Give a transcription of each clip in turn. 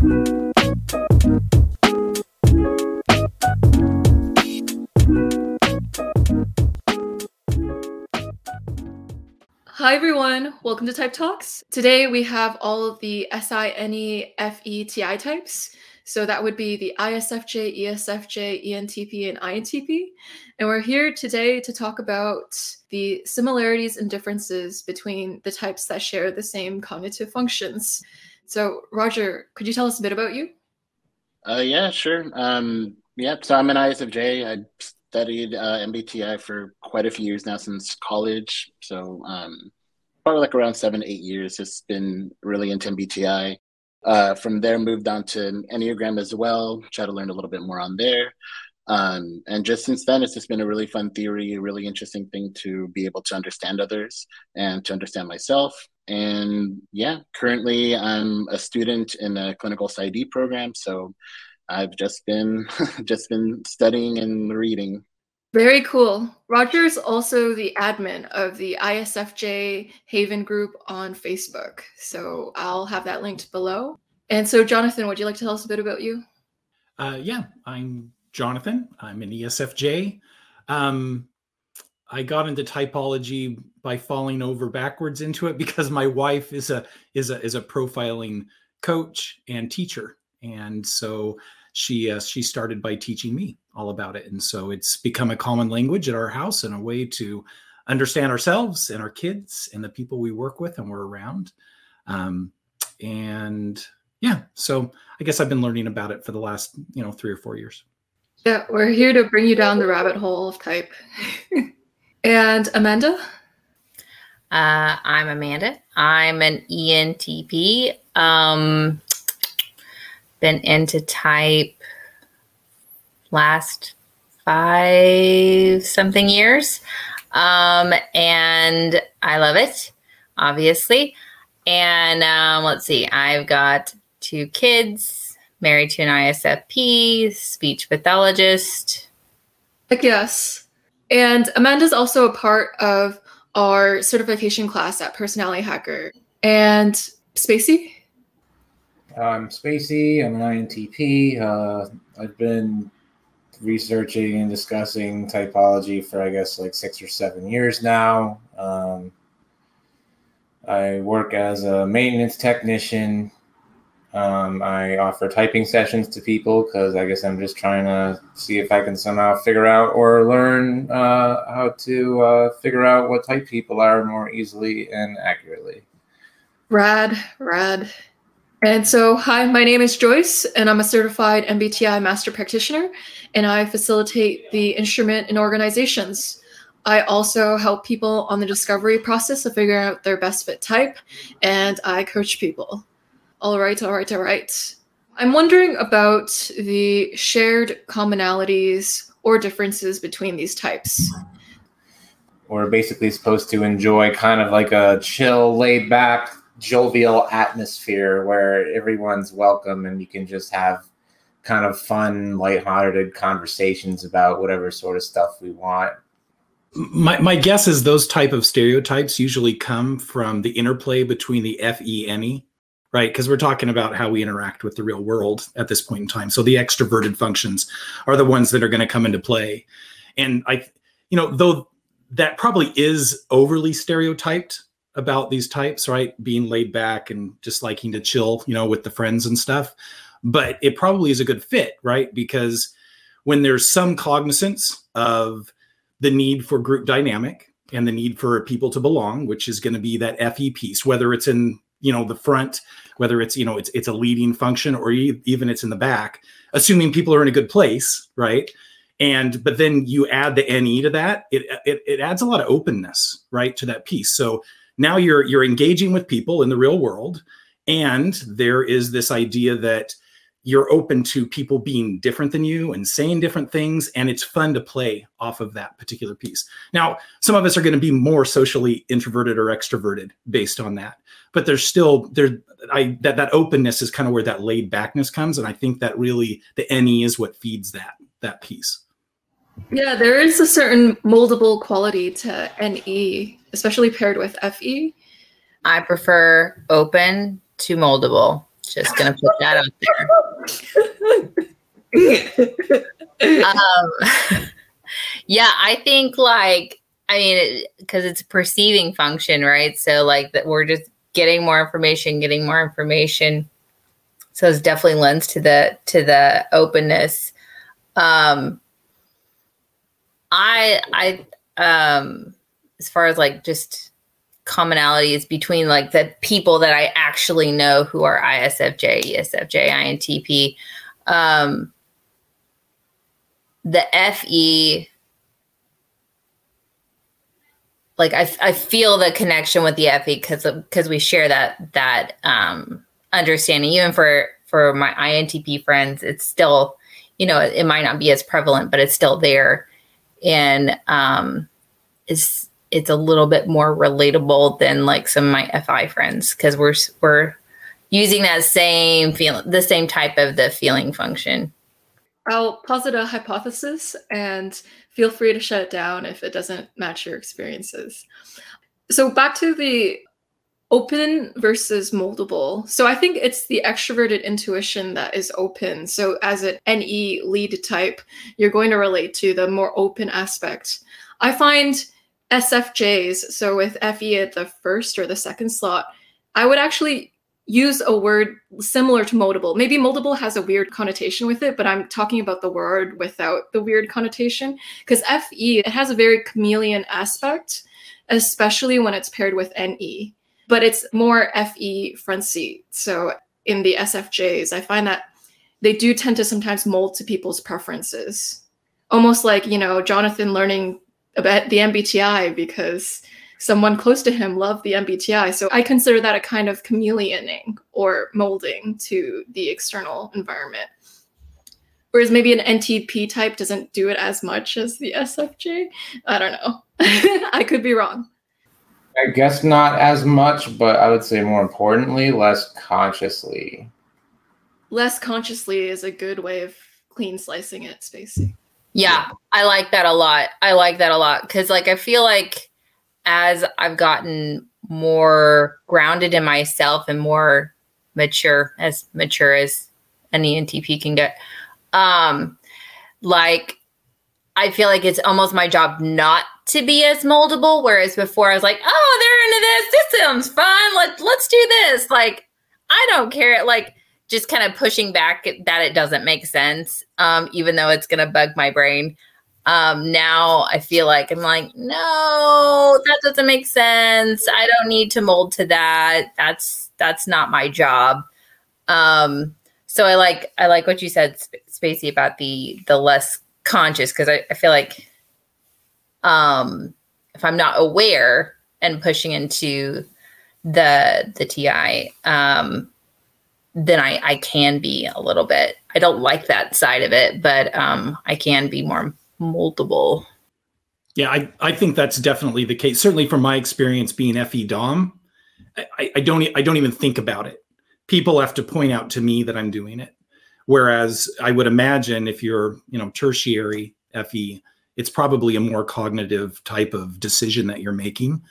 Hi everyone, welcome to Type Talks. Today we have all of the SINE FETI types. So that would be the ISFJ, ESFJ, ENTP, and INTP. And we're here today to talk about the similarities and differences between the types that share the same cognitive functions. So, Roger, could you tell us a bit about you? Uh, yeah, sure. Um, yeah, so I'm an ISFJ. I studied uh, MBTI for quite a few years now since college. So um, probably like around seven, eight years. Just been really into MBTI. Uh, from there, moved on to Enneagram as well. Try to learn a little bit more on there. Um, and just since then, it's just been a really fun theory, a really interesting thing to be able to understand others and to understand myself. And yeah, currently I'm a student in a clinical PsyD program. So I've just been just been studying and reading. Very cool. Roger is also the admin of the ISFJ Haven group on Facebook. So I'll have that linked below. And so, Jonathan, would you like to tell us a bit about you? Uh, yeah, I'm Jonathan. I'm an ESFJ. Um, I got into typology by falling over backwards into it because my wife is a is a is a profiling coach and teacher, and so she uh, she started by teaching me all about it. And so it's become a common language at our house and a way to understand ourselves and our kids and the people we work with and we're around. Um, and yeah so i guess i've been learning about it for the last you know three or four years. Yeah we're here to bring you down the rabbit hole of type. And amanda uh, i'm amanda i'm an entp um, been into type last five something years. Um, and I love it, obviously. And um, let's see, I've got two kids, married to an ISFP, speech pathologist. Heck yes. And Amanda's also a part of our certification class at Personality Hacker. And Spacey? I'm Spacey. I'm an INTP. Uh, I've been researching and discussing typology for, I guess, like six or seven years now. Um, I work as a maintenance technician. Um, I offer typing sessions to people because I guess I'm just trying to see if I can somehow figure out or learn uh, how to uh, figure out what type people are more easily and accurately. Rad, rad. And so, hi, my name is Joyce, and I'm a certified MBTI master practitioner, and I facilitate the instrument in organizations. I also help people on the discovery process of figuring out their best fit type, and I coach people. All right, all right, all right. I'm wondering about the shared commonalities or differences between these types. We're basically supposed to enjoy kind of like a chill, laid back jovial atmosphere where everyone's welcome and you can just have kind of fun, lighthearted conversations about whatever sort of stuff we want. My, my guess is those type of stereotypes usually come from the interplay between the F E N E, right? Because we're talking about how we interact with the real world at this point in time. So the extroverted functions are the ones that are going to come into play. And I, you know, though that probably is overly stereotyped about these types, right? Being laid back and just liking to chill, you know, with the friends and stuff. But it probably is a good fit, right? Because when there's some cognizance of the need for group dynamic and the need for people to belong, which is going to be that FE piece, whether it's in you know the front, whether it's you know it's it's a leading function or even it's in the back, assuming people are in a good place, right? and but then you add the ne to that it, it it adds a lot of openness right to that piece so now you're you're engaging with people in the real world and there is this idea that you're open to people being different than you and saying different things and it's fun to play off of that particular piece now some of us are going to be more socially introverted or extroverted based on that but there's still there i that that openness is kind of where that laid backness comes and i think that really the ne is what feeds that that piece yeah there is a certain moldable quality to ne especially paired with FE? I prefer open to moldable. Just gonna put that out there. um, yeah, I think like I mean, because it, it's a perceiving function, right? So like that we're just getting more information, getting more information. So it's definitely lends to the to the openness. Um, I I um as far as like just commonalities between like the people that I actually know who are ISFJ, ESFJ, INTP. Um, the FE, like I, I feel the connection with the FE because because we share that that um, understanding. Even for for my INTP friends, it's still you know it, it might not be as prevalent, but it's still there, and um, is it's a little bit more relatable than like some of my FI friends because we're we're using that same feel the same type of the feeling function. I'll posit a hypothesis and feel free to shut it down if it doesn't match your experiences. So back to the open versus moldable. So I think it's the extroverted intuition that is open. So as an NE lead type, you're going to relate to the more open aspect. I find SFJs, so with FE at the first or the second slot, I would actually use a word similar to moldable. Maybe moldable has a weird connotation with it, but I'm talking about the word without the weird connotation because FE it has a very chameleon aspect, especially when it's paired with NE. But it's more FE front seat. So in the SFJs, I find that they do tend to sometimes mold to people's preferences. Almost like, you know, Jonathan learning about the MBTI because someone close to him loved the MBTI. So I consider that a kind of chameleoning or molding to the external environment. Whereas maybe an NTP type doesn't do it as much as the SFJ. I don't know. I could be wrong. I guess not as much, but I would say more importantly, less consciously. Less consciously is a good way of clean slicing it, Spacey. Yeah, I like that a lot. I like that a lot because, like, I feel like as I've gotten more grounded in myself and more mature, as mature as an ENTP can get, um, like, I feel like it's almost my job not to be as moldable. Whereas before I was like, oh, they're into this. This sounds fun. Let's let's do this. Like, I don't care. Like, just kind of pushing back that it doesn't make sense, um, even though it's going to bug my brain. Um, now I feel like I'm like, no, that doesn't make sense. I don't need to mold to that. That's that's not my job. Um, so I like I like what you said, Spacey, about the the less conscious because I, I feel like um, if I'm not aware and pushing into the the TI, um, then I, I can be a little bit. I don't like that side of it, but um, I can be more moldable. Yeah, I, I think that's definitely the case. Certainly from my experience being FE Dom, I, I don't I don't even think about it. People have to point out to me that I'm doing it. Whereas I would imagine if you're, you know, tertiary FE, it's probably a more cognitive type of decision that you're making,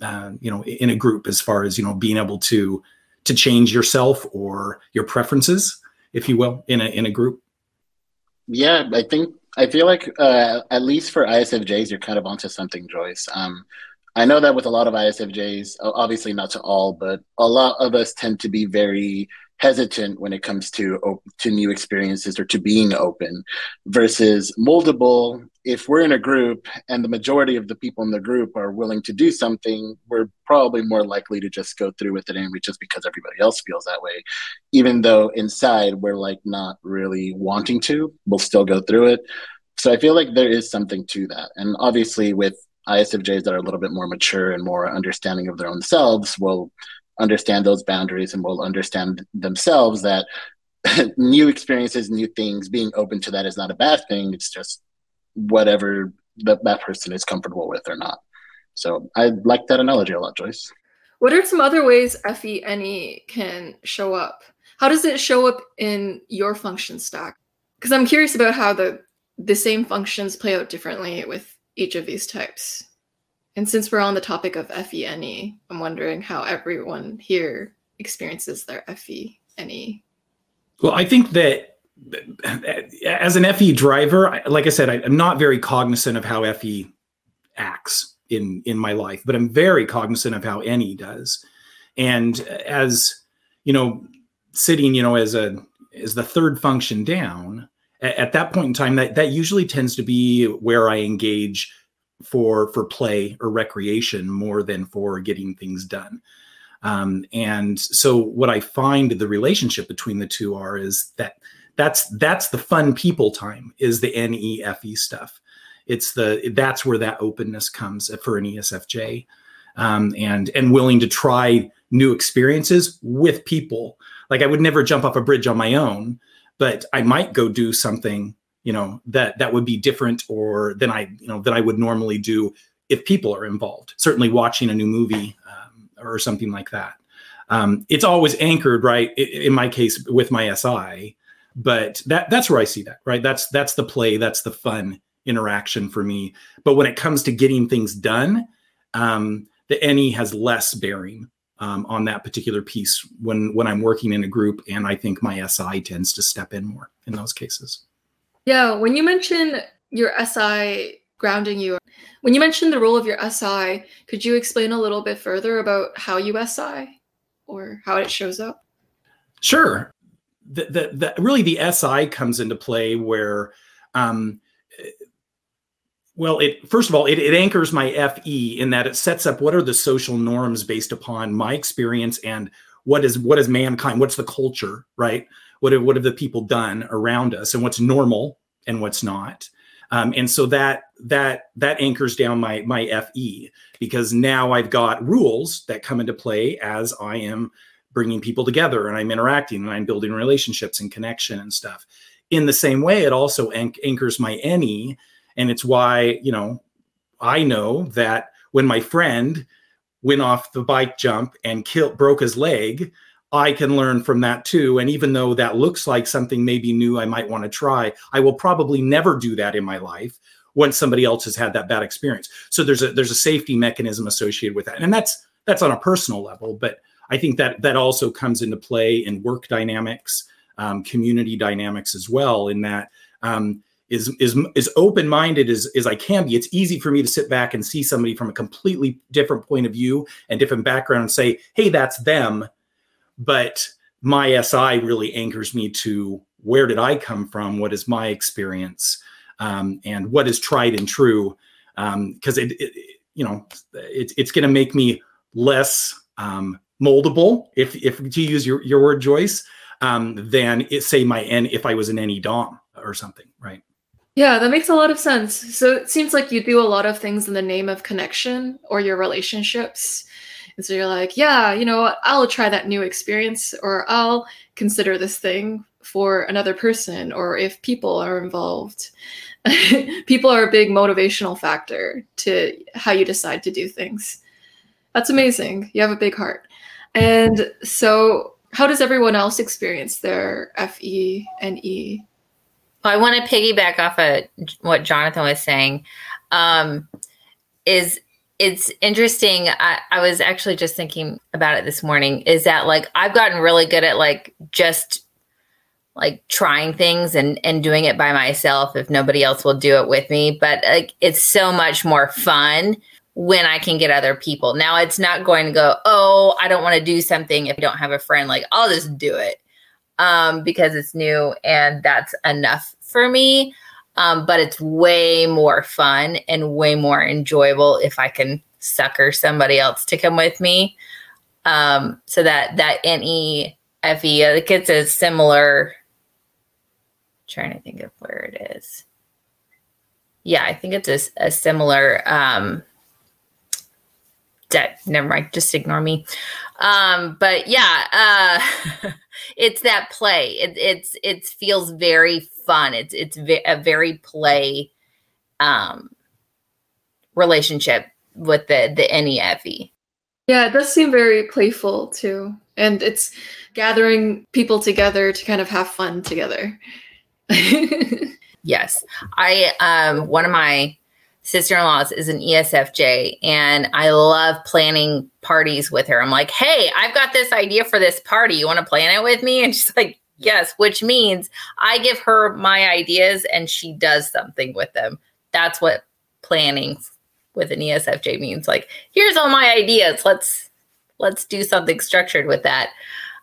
uh, you know, in a group as far as, you know, being able to to change yourself or your preferences, if you will, in a in a group? Yeah, I think I feel like uh, at least for ISFJs, you're kind of onto something, Joyce. Um, I know that with a lot of ISFJs, obviously not to all, but a lot of us tend to be very hesitant when it comes to to new experiences or to being open versus moldable. If we're in a group and the majority of the people in the group are willing to do something we're probably more likely to just go through with it anyway just because everybody else feels that way. Even though inside we're like not really wanting to we'll still go through it. So i feel like there is something to that. And obviously with ISFJs that are a little bit more mature and more understanding of their own selves will understand those boundaries and will understand themselves that new experiences, new things, being open to that is not a bad thing. It's just whatever that, that person is comfortable with or not. So I like that analogy a lot, Joyce. What are some other ways FE FENE can show up? How does it show up in your function stack? Because I'm curious about how the the same functions play out differently with each of these types. And since we're on the topic of FENE, I'm wondering how everyone here experiences their FE. NE? Well, I think that as an FE driver, like I said, I, am not very cognizant of how FE acts in in my life, but I'm very cognizant of how NE does. And as you know, sitting, you know, as a as the third function down, at, at that point in time, that that usually tends to be where I engage for for play or recreation more than for getting things done. Um, and so what I find the relationship between the two are is that that's that's the fun people time is the NEFE stuff. It's the that's where that openness comes for an ESFJ, um, and and willing to try new experiences with people. Like I would never jump off a bridge on my own, but I might go do something you know that that would be different or than I you know that I would normally do if people are involved. Certainly, watching a new movie um, or something like that. Um, it's always anchored right in my case with my SI but that that's where I see that, right? That's that's the play, that's the fun interaction for me. But when it comes to getting things done, um, the NE has less bearing um, on that particular piece when when I'm working in a group, and I think my SI tends to step in more in those cases. Yeah, when you mention your SI grounding you, when you mentioned the role of your SI, could you explain a little bit further about how you SI or how it shows up? Sure the, the, the, really the SI comes into play where, um, well, it first of all, it, it anchors my FE in that it sets up what are the social norms based upon my experience and what is what is mankind, what's the culture, right? What have, what have the people done around us, and what's normal and what's not. Um, and so that that that anchors down my my FE because now I've got rules that come into play as I am bringing people together and I'm interacting and I'm building relationships and connection and stuff. In the same way, it also anch- anchors my NE. And it's why, you know, I know that when my friend went off the bike jump and killed, broke his leg, I can learn from that too. And even though that looks like something maybe new I might want to try, I will probably never do that in my life once somebody else has had that bad experience. So there's a there's a safety mechanism associated with that. And that's that's on a personal level, but I think that that also comes into play in work dynamics, um, community dynamics as well. In that um, is is as open minded as as I can be. It's easy for me to sit back and see somebody from a completely different point of view and different background and say, "Hey, that's them," but my SI really anchors me to where did I come from? What is my experience? Um, and what is tried and true? Because um, it, it, you know, it, it's going to make me less um, moldable, if if to use your, your word, Joyce, um, than it, say my N if I was an NE Dom or something, right? Yeah, that makes a lot of sense. So it seems like you do a lot of things in the name of connection or your relationships. And so you're like, yeah, you know, I'll try that new experience or I'll consider this thing for another person or if people are involved. people are a big motivational factor to how you decide to do things. That's amazing. You have a big heart. And so, how does everyone else experience their FE and E? I want to piggyback off of what Jonathan was saying. Um, is it's interesting. I, I was actually just thinking about it this morning. Is that like I've gotten really good at like just like trying things and and doing it by myself if nobody else will do it with me but like it's so much more fun when I can get other people. Now it's not going to go, oh, I don't want to do something if I don't have a friend. Like I'll just do it um, because it's new and that's enough for me. Um, but it's way more fun and way more enjoyable if I can sucker somebody else to come with me. Um, so that that NE FE, it gets a similar. Trying to think of where it is. Yeah, I think it's a, a similar um, never mind just ignore me um but yeah uh it's that play. It, it's it feels very fun. It's it's a very play um relationship with the the nefe yeah it does seem very playful too. And it's gathering people together to kind of have fun together. Yes. I um one of my sister in laws is an ESFJ, and I love planning parties with her. I'm like, hey, I've got this idea for this party. You want to plan it with me? And she's like, yes, which means I give her my ideas and she does something with them. That's what planning with an ESFJ means. Like, here's all my ideas. Let's let's do something structured with that.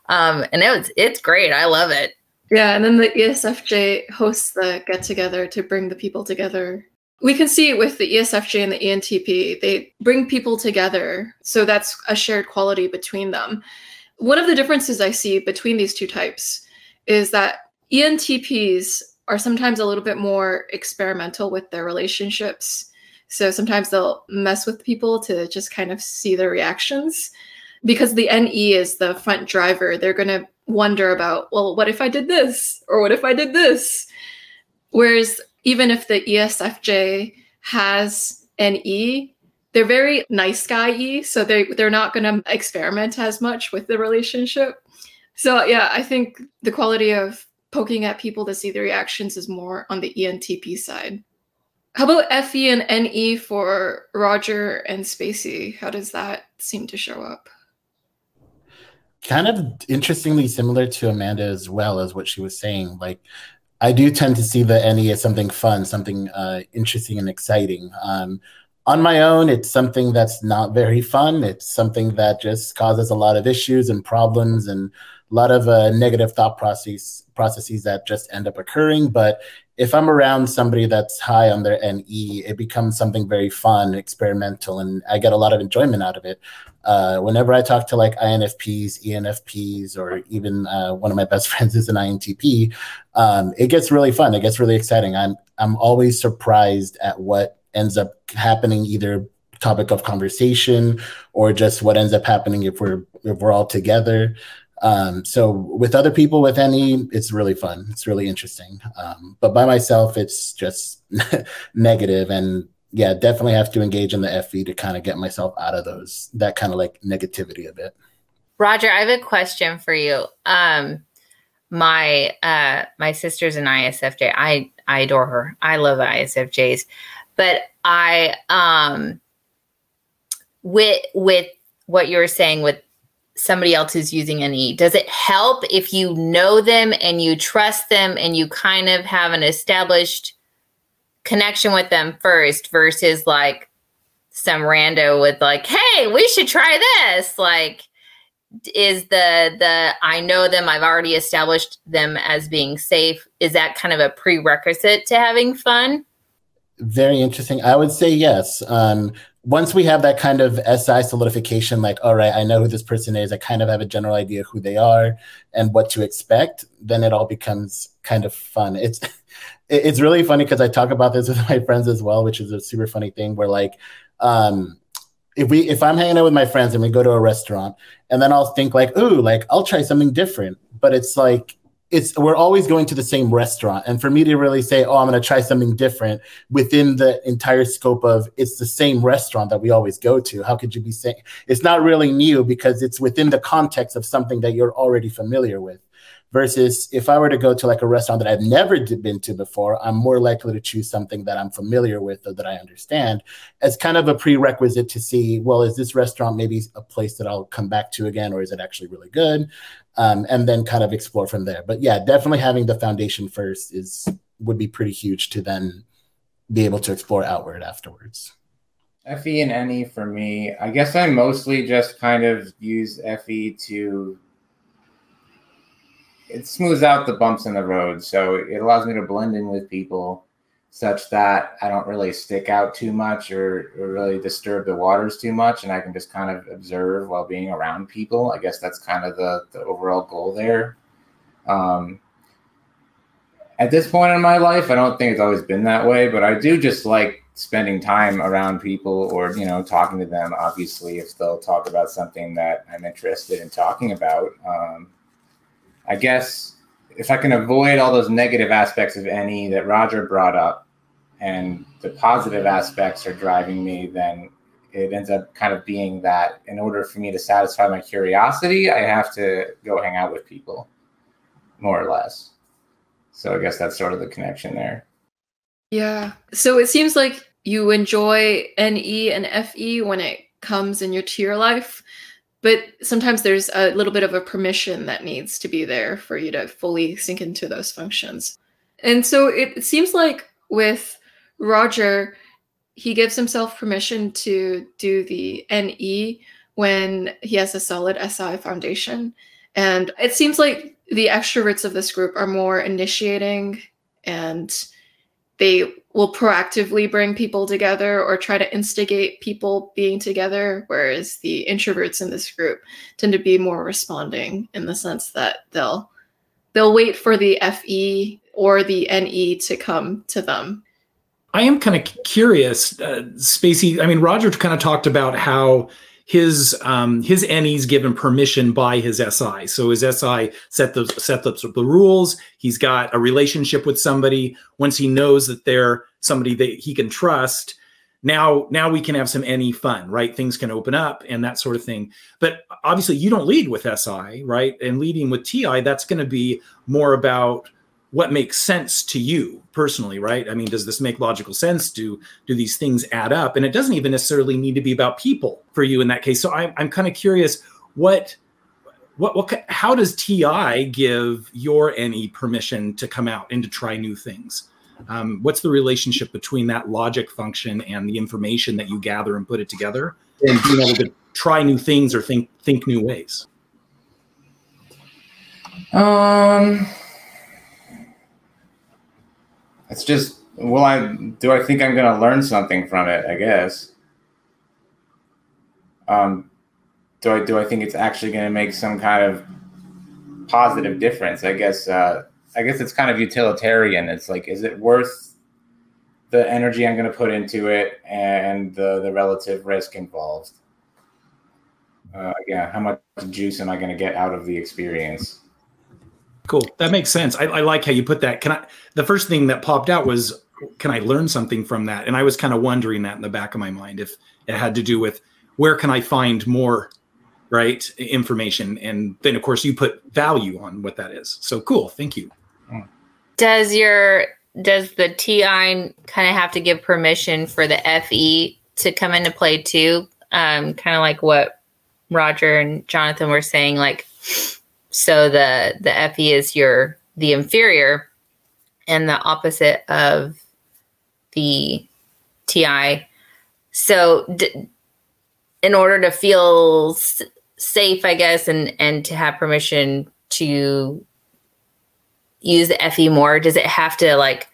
Um, and it was, it's great. I love it. Yeah, and then the ESFJ hosts the get together to bring the people together we can see it with the ESFJ and the ENTP. They bring people together. So that's a shared quality between them. One of the differences I see between these two types is that ENTPs are sometimes a little bit more experimental with their relationships. So sometimes they'll mess with people to just kind of see their reactions. Because the NE is the front driver, they're going to wonder about, well, what if I did this? Or what if I did this? Whereas even if the ESFJ has an E, they're very nice guy E, so they they're not going to experiment as much with the relationship. So yeah, I think the quality of poking at people to see the reactions is more on the ENTP side. How about FE and NE for Roger and Spacey? How does that seem to show up? Kind of interestingly similar to Amanda as well as what she was saying. Like I do tend to see the NE as something fun, something uh, interesting and exciting. Um, on my own, it's something that's not very fun. It's something that just causes a lot of issues and problems and a lot of uh, negative thought process processes that just end up occurring. But if I'm around somebody that's high on their NE, it becomes something very fun, experimental, and I get a lot of enjoyment out of it. Uh, whenever I talk to like INFPs, ENFPs, or even uh, one of my best friends is an INTP, um, it gets really fun. It gets really exciting. I'm I'm always surprised at what ends up happening, either topic of conversation or just what ends up happening if we're if we're all together. Um, so with other people with NE, it's really fun. It's really interesting. Um, but by myself, it's just negative and yeah, definitely have to engage in the FE to kind of get myself out of those that kind of like negativity a bit. Roger, I have a question for you. Um, my uh, my sister's an ISFJ. I I adore her. I love ISFJs, but I um with with what you were saying with somebody else who's using an E? Does it help if you know them and you trust them and you kind of have an established connection with them first versus like some rando with like, hey, we should try this? Like, is the the I know them, I've already established them as being safe. Is that kind of a prerequisite to having fun? Very interesting. I would say yes. Um, once we have that kind of SI solidification, like, all right, I know who this person is, I kind of have a general idea who they are and what to expect, then it all becomes kind of fun. It's it's really funny because I talk about this with my friends as well, which is a super funny thing where like um if we if I'm hanging out with my friends and we go to a restaurant and then I'll think like, ooh, like I'll try something different. But it's like it's we're always going to the same restaurant. And for me to really say oh i'm going to try something different within the entire scope of it's the same restaurant that we always go to. How could you be saying it's not really new because it's within the context of something that you're already familiar with. Versus if I were to go to like a restaurant that I've never been to before, I'm more likely to choose something that I'm familiar with or that I understand as kind of a prerequisite to see, well, is this restaurant maybe a place that I'll come back to again, or is it actually really good? Um, and then kind of explore from there. But yeah, definitely having the foundation first is would be pretty huge to then be able to explore outward afterwards. FE and NE for me, I guess I mostly just kind of use FE to it smooths out the bumps in the road. So it allows me to blend in with people such that I don't really stick out too much or, or, really disturb the waters too much. And I can just kind of observe while being around people. I guess that's kind of the, the overall goal there. Um, at this point in my life, I don't think it's always been that way, but I do just like spending time around people or, you know, talking to them, obviously, if they'll talk about something that I'm interested in talking about. Um, I guess if I can avoid all those negative aspects of NE that Roger brought up and the positive aspects are driving me, then it ends up kind of being that in order for me to satisfy my curiosity, I have to go hang out with people, more or less. So I guess that's sort of the connection there. Yeah. So it seems like you enjoy NE and FE when it comes in your tier life, but sometimes there's a little bit of a permission that needs to be there for you to fully sink into those functions. And so it seems like with Roger, he gives himself permission to do the NE when he has a solid SI foundation. And it seems like the extroverts of this group are more initiating and they will proactively bring people together or try to instigate people being together, whereas the introverts in this group tend to be more responding in the sense that they'll they'll wait for the FE or the NE to come to them. I am kind of curious, uh, Spacey. I mean, Roger kind of talked about how his um, his NE's given permission by his SI. So his SI set the set the, the rules. He's got a relationship with somebody. Once he knows that they're somebody that he can trust, now now we can have some NE fun, right? Things can open up and that sort of thing. But obviously, you don't lead with SI, right? And leading with TI, that's going to be more about what makes sense to you personally right? I mean does this make logical sense? Do do these things add up? And it doesn't even necessarily need to be about people for you in that case. So i'm, I'm kind of curious what what what how does ti give your NE permission to come out and to try new things? Um, what's the relationship between that logic function and the information that you gather and put it together and being able to try new things or think think new ways? Um it's just well i do i think i'm going to learn something from it i guess? Um do i do i think it's actually going to make some kind of positive difference? I guess uh i guess it's kind of utilitarian. It's like is it worth the energy i'm going to put into it and the the relative risk involved? Uh, yeah how much juice am i going to get out of the experience Cool. That makes sense. I, I, like how you put that. Can I? The first thing that popped out was, can I learn something from that? And I was kind of wondering that in the back of my mind if it had to do with where can I find more, right, information. And then of course you put value on what that is. So cool. Thank you. Does your does the TI kind of have to give permission for the FE to come into play too? Um, kind of like what Roger and Jonathan were saying, like so the the FE is your the inferior and the opposite of the TI. So d- in order to feel s- safe, I guess, and and to have permission to use the FE more, does it have to like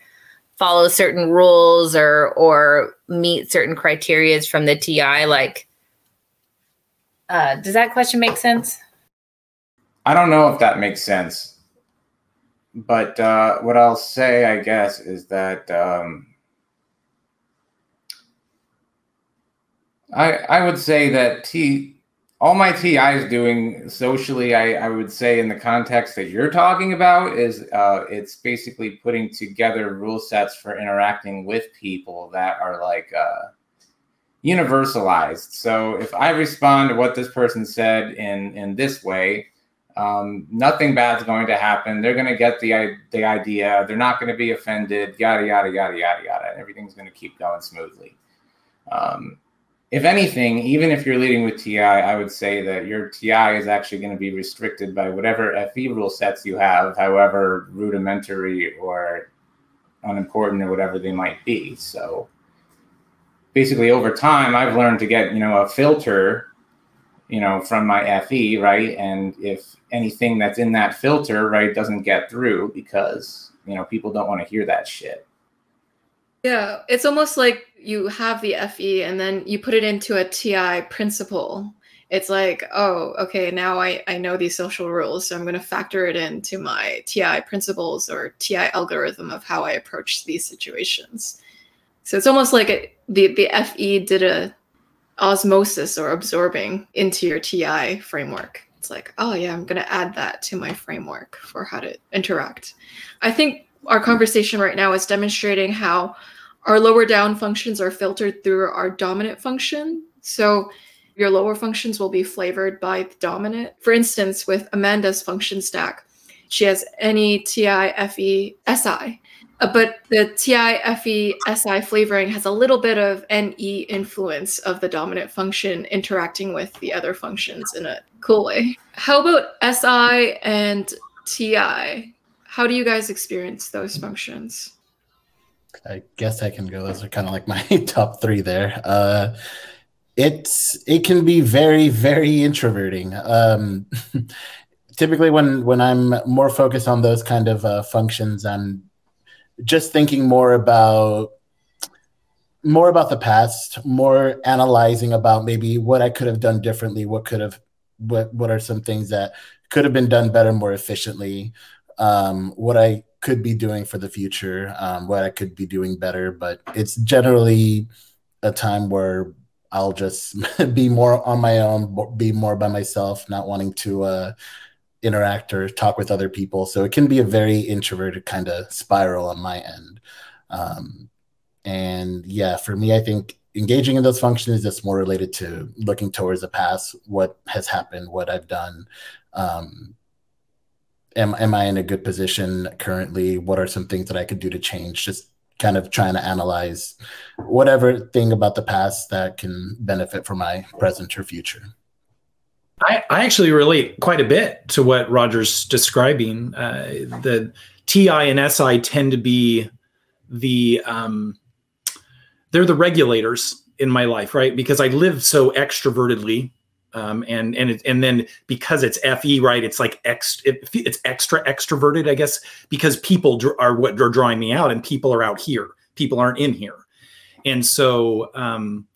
follow certain rules or or meet certain criterias from the TI? Like, uh, does that question make sense? I don't know if that makes sense, but uh, what I'll say, I guess, is that um, I I would say that T all my TI is doing socially. I, I would say in the context that you're talking about is uh, it's basically putting together rule sets for interacting with people that are like uh, universalized. So if I respond to what this person said in in this way um, nothing bad's going to happen. They're going to get the the idea. They're not going to be offended. Yada yada yada yada yada. Everything's going to keep going smoothly. Um, if anything, even if you're leading with TI, I would say that your TI is actually going to be restricted by whatever FE rule sets you have, however rudimentary or unimportant or whatever they might be. So basically, over time, I've learned to get you know a filter you know, from my FE, right? And if anything that's in that filter, right, doesn't get through because, you know, people don't want to hear that shit. Yeah, it's almost like you have the FE and then you put it into a TI principle. It's like, oh, okay, now I, I know these social rules, so I'm going to factor it into my TI principles or TI algorithm of how I approach these situations. So it's almost like it, the the FE did a osmosis or absorbing into your TI framework. It's like, oh yeah, I'm going to add that to my framework for how to interact. I think our conversation right now is demonstrating how our lower down functions are filtered through our dominant function. So your lower functions will be flavored by the dominant. For instance, with Amanda's function stack, she has NE, TI, FE, SI. Uh, but the TI, FE, SI flavoring has a little bit of NE influence of the dominant function interacting with the other functions in a cool way. How about SI and TI? How do you guys experience those functions? I guess I can go. Those are kind of like my top three there. Uh, it's it can be very very introverting. Um, typically, when when I'm more focused on those kind of uh, functions, I'm just thinking more about more about the past, more analyzing about maybe what I could have done differently, what could have what what are some things that could have been done better, more efficiently, um, what I could be doing for the future, um, what I could be doing better. But it's generally a time where I'll just be more on my own, be more by myself, not wanting to uh, interact or talk with other people. So it can be a very introverted kind of spiral on my end. Um, and yeah, for me, I think engaging in those functions is just more related to looking towards the past, what has happened, what I've done. Um, am, am I in a good position currently? What are some things that I could do to change? Just kind of trying to analyze whatever thing about the past that can benefit for my present or future. I, I actually relate quite a bit to what Roger's describing. Uh, the TI and SI tend to be the um, they're the regulators in my life, right? Because I live so extrovertedly, um, and and it, and then because it's FE, right? It's like ex, it, it's extra extroverted, I guess, because people dr- are what are drawing me out, and people are out here. People aren't in here, and so um,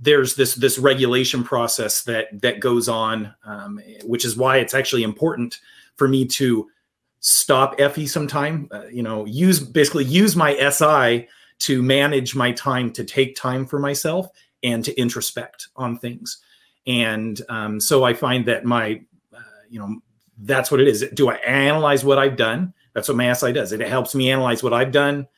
there's this this regulation process that that goes on, um, which is why it's actually important for me to stop FE sometime. Uh, you know, use basically use my SI to manage my time to take time for myself and to introspect on things. And um, so I find that my, uh, you know, that's what it is. Do I analyze what I've done? That's what my SI does. It helps me analyze what I've done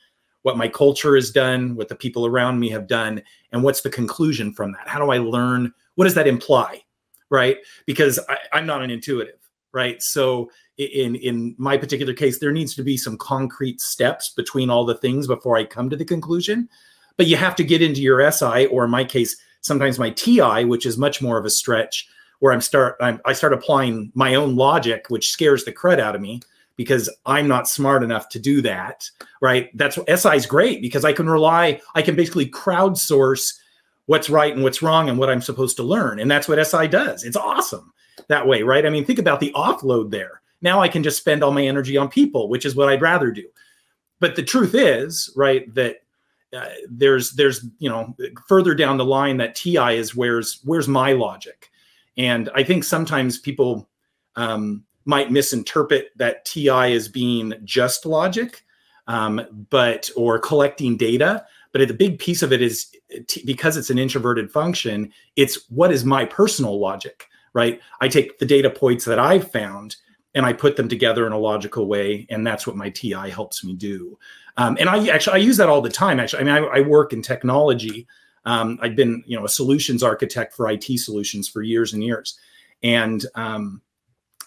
what my culture has done, what the people around me have done, and what's the conclusion from that? How do I learn? What does that imply? Right? Because I, I'm not an intuitive, right? So in in my particular case, there needs to be some concrete steps between all the things before I come to the conclusion. But you have to get into your SI, or in my case, sometimes my TI, which is much more of a stretch, where I'm start I'm, I start applying my own logic, which scares the crud out of me because I'm not smart enough to do that, right? That's SI is great because I can rely, I can basically crowdsource what's right and what's wrong and what I'm supposed to learn. And that's what SI does. It's awesome that way, right? I mean, think about the offload there. Now I can just spend all my energy on people, which is what I'd rather do. But the truth is, right, that uh, there's there's you know further down the line that TI is where's where's my logic, and I think sometimes people um, might misinterpret that TI as being just logic, um, but or collecting data. But the big piece of it is t- because it's an introverted function. It's what is my personal logic, right? I take the data points that I've found and I put them together in a logical way, and that's what my TI helps me do. Um, and I actually I use that all the time. Actually, I mean, I, I work in technology. Um, I've been you know a solutions architect for IT solutions for years and years, and um,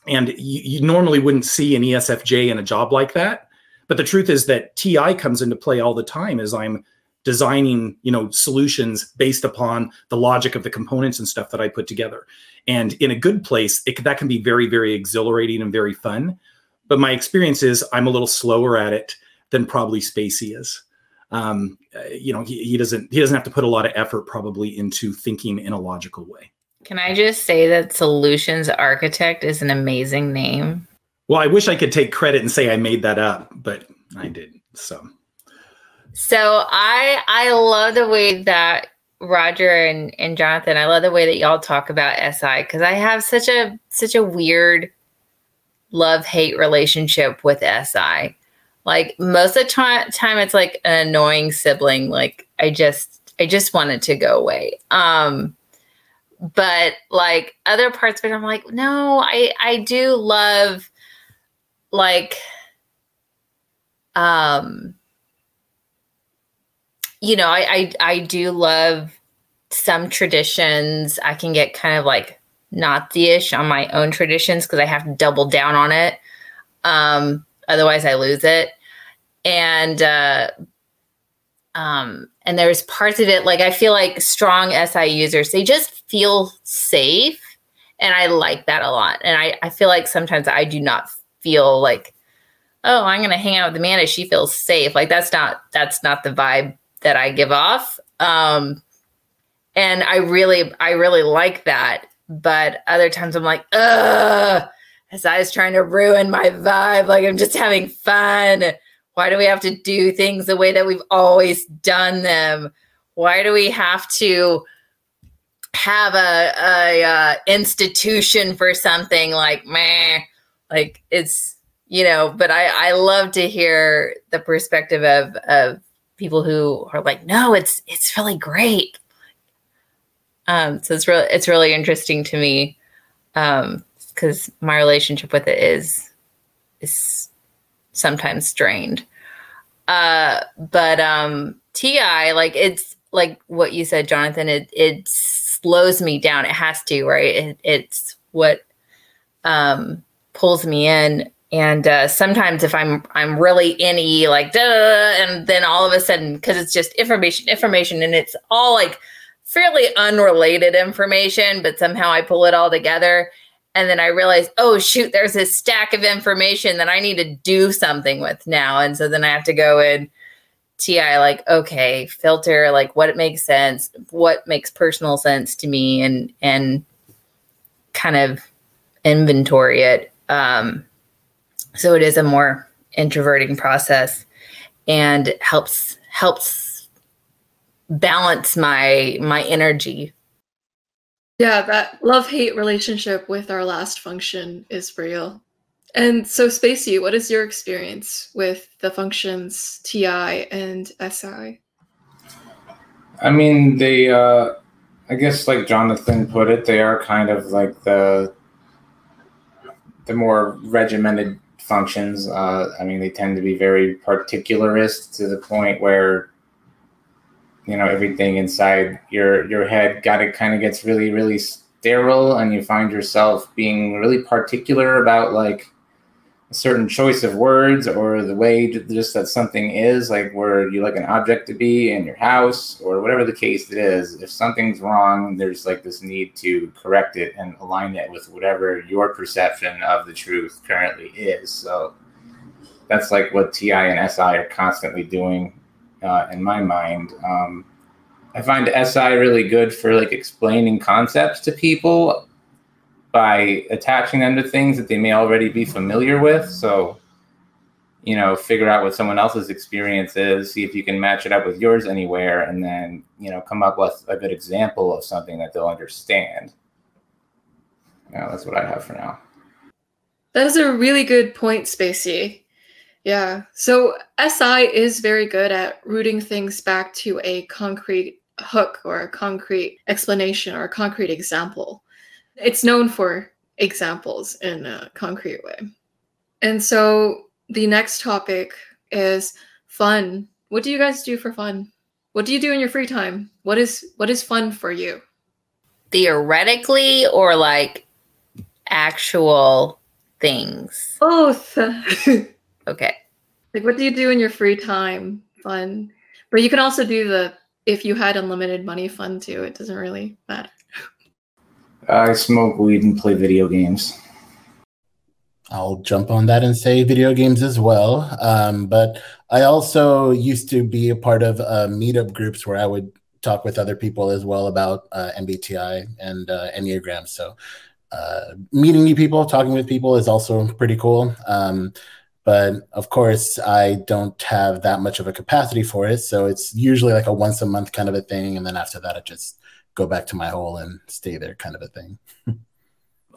and you, you, normally wouldn't see an ESFJ in a job like that. But the truth is that TI comes into play all the time as I'm designing, you know, solutions based upon the logic of the components and stuff that I put together. And in a good place, it, that can be very, very exhilarating and very fun. But my experience is I'm a little slower at it than probably Spacey is. Um, uh, you know, he, he doesn't he doesn't have to put a lot of effort probably into thinking in a logical way. Can I just say that Solutions Architect is an amazing name? Well, I wish I could take credit and say I made that up, but I didn't. So So I I love the way that Roger and, and Jonathan, I love the way that y'all talk about SI because I have such a such a weird love-hate relationship with SI. Like most of the time, time it's like an annoying sibling. Like I just I just want it to go away. Um but like other parts of it i'm like no i i do love like um you know I, I i do love some traditions. I can get kind of like nazi-ish on my own traditions because i have to double down on it um otherwise i lose it. And uh, um, and there's parts of it like I feel like strong SI users they just feel safe, and I like that a lot. And I I feel like sometimes I do not feel like oh I'm gonna hang out with Amanda she feels safe like that's not that's not the vibe that I give off. Um, and I really I really like that. But other times I'm like ugh. SI is trying to ruin my vibe. Like I'm just having fun why do we have to do things the way that we've always done them? Why do we have to have a, a, a uh, institution for something like meh? Like it's you know. But I I love to hear the perspective of of people who are like, no, it's it's really great. Um, so it's really it's really interesting to me Um because um, my relationship with it is is sometimes strained. Uh, but um, TI, like it's like what you said, Jonathan. It it slows me down. It has to, right? It, it's what um, pulls me in. And uh, sometimes if I'm I'm really in E, like duh, and then all of a sudden, because it's just information, information, and it's all like fairly unrelated information, but somehow I pull it all together and then I realized, oh shoot, there's this stack of information that I need to do something with now. And so then I have to go in TI like, okay, filter like what makes sense, what makes personal sense to me and and kind of inventory it. Um so it is a more introverting process and helps helps balance my my energy yeah, that love hate relationship with our last function is real. And so, Spacey, what is your experience with the functions TI and SI? I mean, they, uh, I guess, like Jonathan put it, they are kind of like the the more regimented functions. Uh, I mean, they tend to be very particularist to the point where you know everything inside your your head got it kind of gets really really sterile and you find yourself being really particular about like a certain choice of words or the way just that something is like where you like an object to be in your house or whatever the case it is. If something's wrong there's like this need to correct it and align it with whatever your perception of the truth currently is. So that's like what ti and si are constantly doing uh, in my mind. Um, I find SI really good for like explaining concepts to people by attaching them to things that they may already be familiar with. So, you know, figure out what someone else's experience is, see if you can match it up with yours anywhere, and then, you know, come up with a good example of something that they'll understand. Yeah, that's what I have for now. That is a really good point, Spacey. Yeah. So SI is very good at rooting things back to a concrete hook or a concrete explanation or a concrete example. It's known for examples in a concrete way. And so the next topic is fun. What do you guys do for fun? What do you do in your free time? What is what is fun for you? Theoretically or like actual things? Both. Okay. Like, what do you do in your free time? Fun. But you can also do the if you had unlimited money fun too. It doesn't really matter. I smoke weed and play video games. I'll jump on that and say video games as well. Um, but I also used to be a part of uh, meetup groups where I would talk with other people as well about uh, MBTI and uh, Enneagram. So uh, meeting new people, talking with people is also pretty cool. Um, but of course, I don't have that much of a capacity for it. So it's usually like a once a month kind of a thing. And then after that, I just go back to my hole and stay there kind of a thing.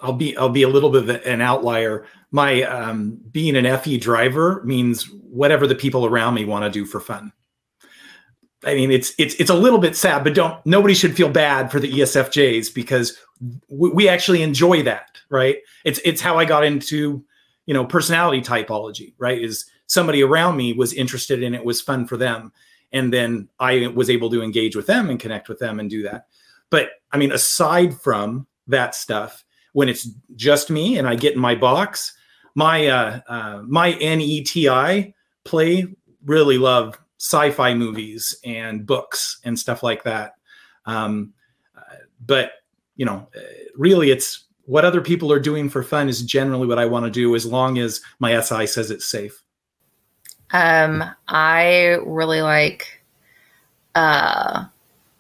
I'll be I'll be a little bit of an outlier. My um, being an FE driver means whatever the people around me want to do for fun. I mean, it's it's it's a little bit sad, but don't nobody should feel bad for the ESFJs because we, we actually enjoy that, right? It's it's how I got into you know personality typology right? Is somebody around me was interested in it was fun for them. And then i was able to engage with them and connect with them and do that. But i mean aside from that stuff when it's just me and i get in my box my uh, uh my neti play really love sci-fi movies and books and stuff like that. Um, uh, but you know, uh, really, it's what other people are doing for fun is generally what I want to do, as long as my SI says it's safe. Um, I really like uh,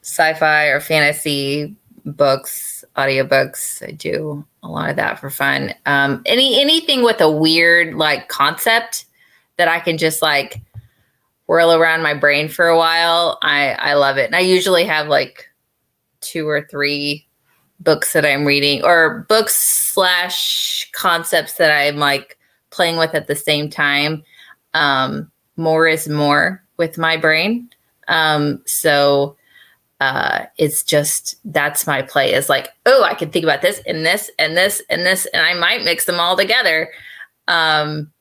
sci-fi or fantasy books, audiobooks. I do a lot of that for fun. Um, any anything with a weird like concept that I can just like whirl around my brain for a while. I I love it. And I usually have like two or three books that I'm reading or books slash concepts that I'm like playing with at the same time. Um, more is more with my brain. Um, so uh, it's just that's my play is like, oh, I can think about this and this and this and this, and I might mix them all together. Um,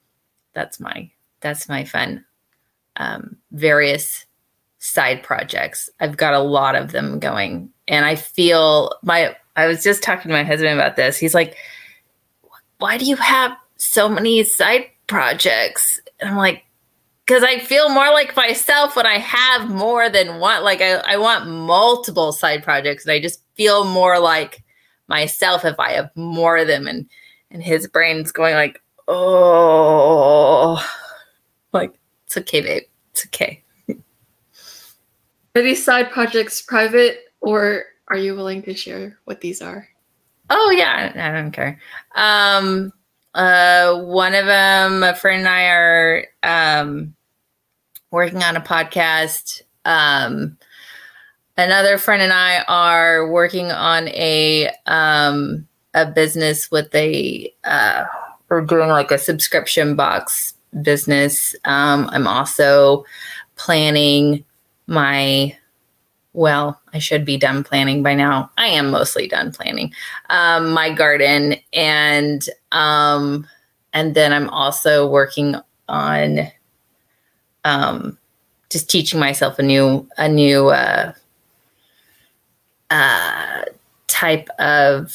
that's my that's my fun. Um, various side projects. I've got a lot of them going, and I feel my. I was just talking to my husband about this. He's like, "Why do you have so many side projects?" And I'm like, because I feel more like myself when I have more than one. Like I, I want multiple side projects, and I just feel more like myself if I have more of them. And and his brain's going like, oh, like it's okay, babe, it's okay. Are these side projects private, or are you willing to share what these are? Oh yeah, I don't care. Um, uh, one of them, a friend and I are um working on a podcast. Um, another friend and I are working on a um, a business with a uh, we're doing like a subscription box business. Um, I'm also planning my well, I should be done planning by now. I am mostly done planning um, my garden, and um, and then I'm also working on um, just teaching myself a new a new uh, uh, type of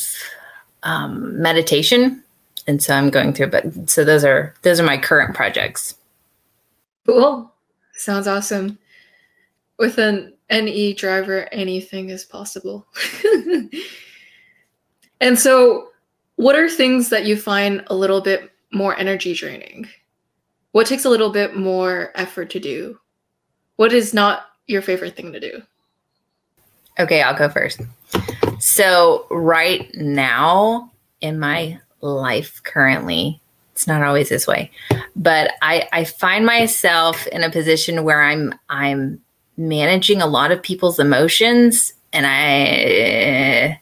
um, meditation, and so I'm going through. But so those are those are my current projects. Cool, sounds awesome. With an NE driver, anything is possible. and so, what are things that you find a little bit more energy draining? What takes a little bit more effort to do? What is not your favorite thing to do? Okay, I'll go first. So, right now in my life currently, it's not always this way, but I, I find myself in a position where I'm I'm managing a lot of people's emotions and I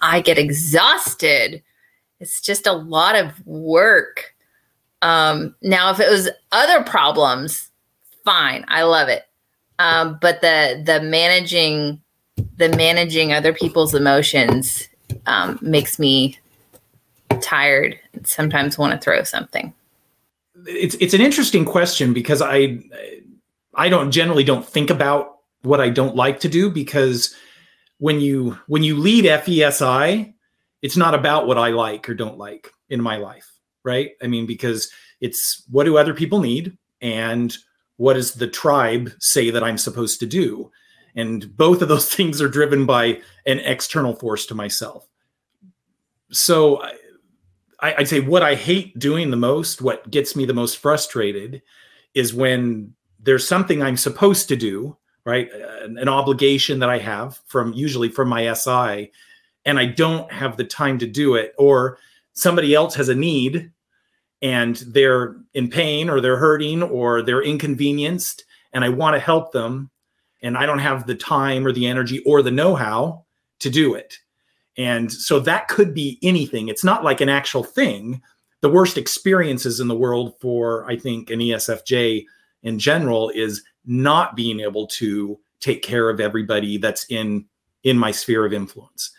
I get exhausted. It's just a lot of work um, now, if it was other problems, fine, I love it. Um, but the the managing the managing other people's emotions um, makes me tired. and Sometimes want to throw something. It's it's an interesting question because I I don't generally don't think about what I don't like to do because when you when you lead FESI, it's not about what I like or don't like in my life right? I mean, because it's what do other people need and what does the tribe say that I'm supposed to do? And both of those things are driven by an external force to myself. So I, I'd say what I hate doing the most, what gets me the most frustrated, is when there's something I'm supposed to do, right? An, an, obligation that I have from usually from my SI, and I don't have the time to do it, or somebody else has a need and they're in pain or they're hurting or they're inconvenienced and I want to help them and I don't have the time or the energy or the know-how to do it. And so that could be anything. It's not like an actual thing. The worst experiences in the world for I think an ESFJ in general is not being able to take care of everybody that's in in my sphere of influence.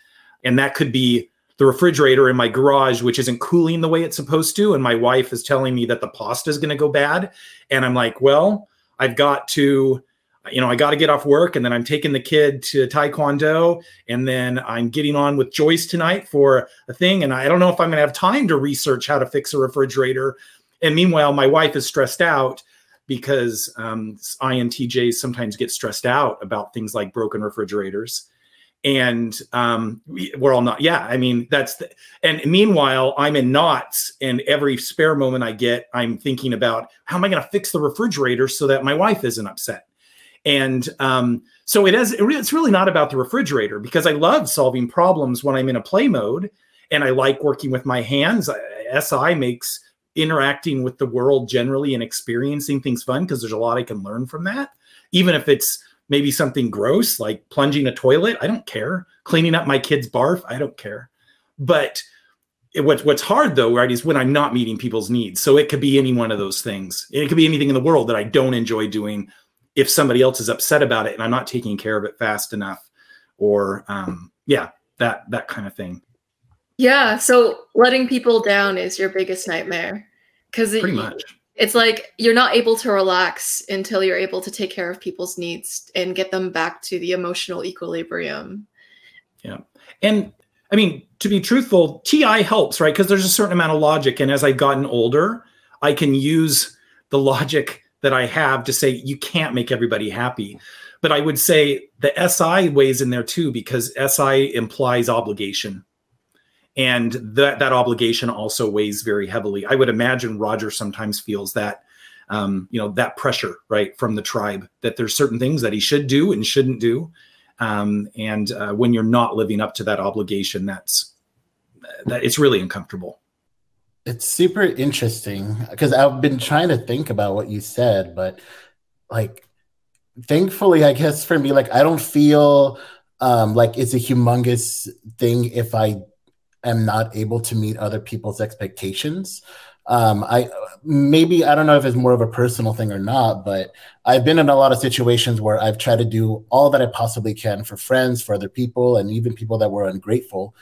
And that could be the refrigerator in my garage, which isn't cooling the way it's supposed to. And my wife is telling me that the pasta is going to go bad. And I'm like, well, I've got to, you know, I got to get off work. And then I'm taking the kid to Taekwondo. And then I'm getting on with Joyce tonight for a thing. And I don't know if I'm going to have time to research how to fix a refrigerator. And meanwhile, my wife is stressed out because um, INTJs sometimes get stressed out about things like broken refrigerators. And um, we, are all not, yeah. I mean, that's the, and meanwhile, I'm in knots, and every spare moment I get, I'm thinking about how am I going to fix the refrigerator so that my wife isn't upset. And um, so it is, it's really not about the refrigerator because I love solving problems when I'm in a play mode and I like working with my hands. SI makes interacting with the world generally and experiencing things fun because there's a lot I can learn from that. Even if it's maybe something gross like plunging a toilet, I don't care. Cleaning up my kid's barf, I don't care. But what's what's hard though, right, is when I'm not meeting people's needs. So it could be any one of those things. It could be anything in the world that I don't enjoy doing if somebody else is upset about it and I'm not taking care of it fast enough, or um, yeah, that that kind of thing. Yeah. So letting people down is your biggest nightmare because pretty it, much it's like you're not able to relax until you're able to take care of people's needs and get them back to the emotional equilibrium. Yeah. And I mean, to be truthful, TI helps, right? Because there's a certain amount of logic. And as I've gotten older, I can use the logic that I have to say you can't make everybody happy. But I would say the SI weighs in there too, because SI implies obligation and that that obligation also weighs very heavily. I would imagine Roger sometimes feels that um, you know that pressure right from the tribe that there's certain things that he should do and shouldn't do, um, and uh, when you're not living up to that obligation, that's that it's really uncomfortable. It's super interesting because I've been trying to think about what you said, but like thankfully, I guess for me, like I don't feel um, like it's a humongous thing if I am not able to meet other people's expectations. Um, I maybe I don't know if it's more of a personal thing or not, but I've been in a lot of situations where I've tried to do all that I possibly can for friends, for other people, and even people that were ungrateful.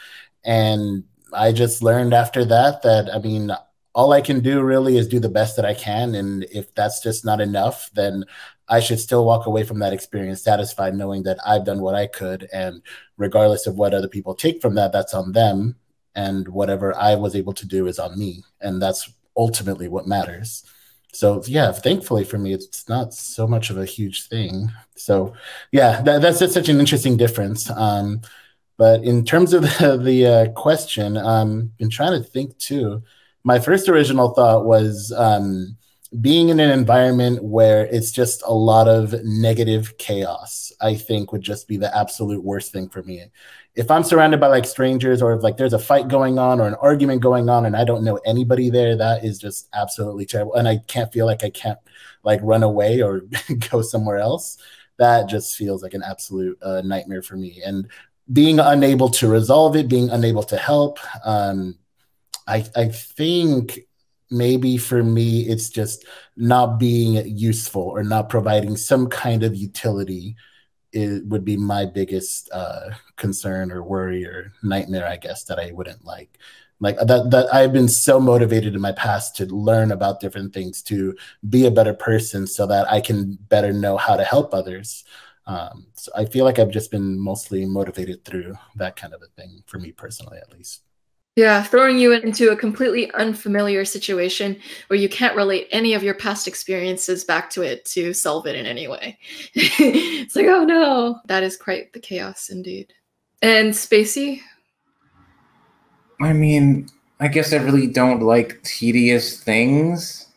And I just learned after that that I mean, all I can do really is do the best that I can, and if that's just not enough, then I should still walk away from that experience satisfied, knowing that I've done what I could, and regardless of what other people take from that, that's on them and whatever I was able to do is on me, and that's ultimately what matters. So yeah, thankfully for me, it's not so much of a huge thing. So yeah, that, that's just such an interesting difference. Um, but in terms of the, the uh, question, um, been trying to think too. My first original thought was um, being in an environment where it's just a lot of negative chaos. I think would just be the absolute worst thing for me if I'm surrounded by like strangers or if like there's a fight going on or an argument going on and I don't know anybody there, that is just absolutely terrible. And I can't feel like I can't like run away or go somewhere else. That just feels like an absolute uh, nightmare for me. And being unable to resolve it, being unable to help, um, I, I think maybe for me it's just not being useful or not providing some kind of utility it would be my biggest uh, concern or worry or nightmare, I guess, that I wouldn't like. Like that, that I've been so motivated in my past to learn about different things, to be a better person, so that I can better know how to help others. Um, so I feel like I've just been mostly motivated through that kind of a thing for me personally, at least. Yeah, throwing you into a completely unfamiliar situation where you can't relate any of your past experiences back to it to solve it in any way. it's like, oh no, that is quite the chaos indeed. And Spacey? I mean, I guess I really don't like tedious things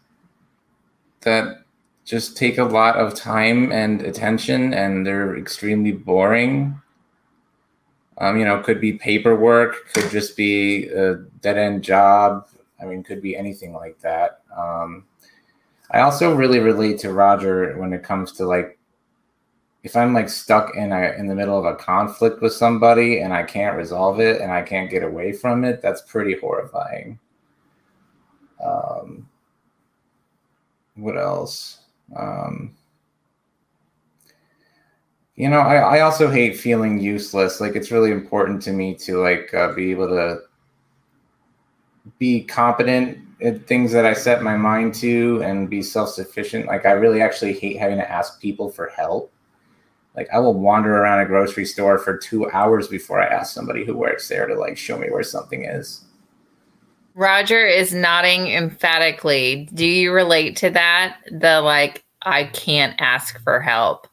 that just take a lot of time and attention and they're extremely boring. Um, you know, could be paperwork, could just be a dead end job. I mean, could be anything like that. Um, I also really relate to Roger when it comes to like if I'm like stuck in a in the middle of a conflict with somebody and I can't resolve it and I can't get away from it, that's pretty horrifying. Um, what else? Um, you know, I, I also hate feeling useless. Like it's really important to me to like uh, be able to be competent at things that I set my mind to and be self-sufficient. Like I really actually hate having to ask people for help. Like I will wander around a grocery store for two hours before I ask somebody who works there to like show me where something is. Roger is nodding emphatically. Do you relate to that? The like, I can't ask for help.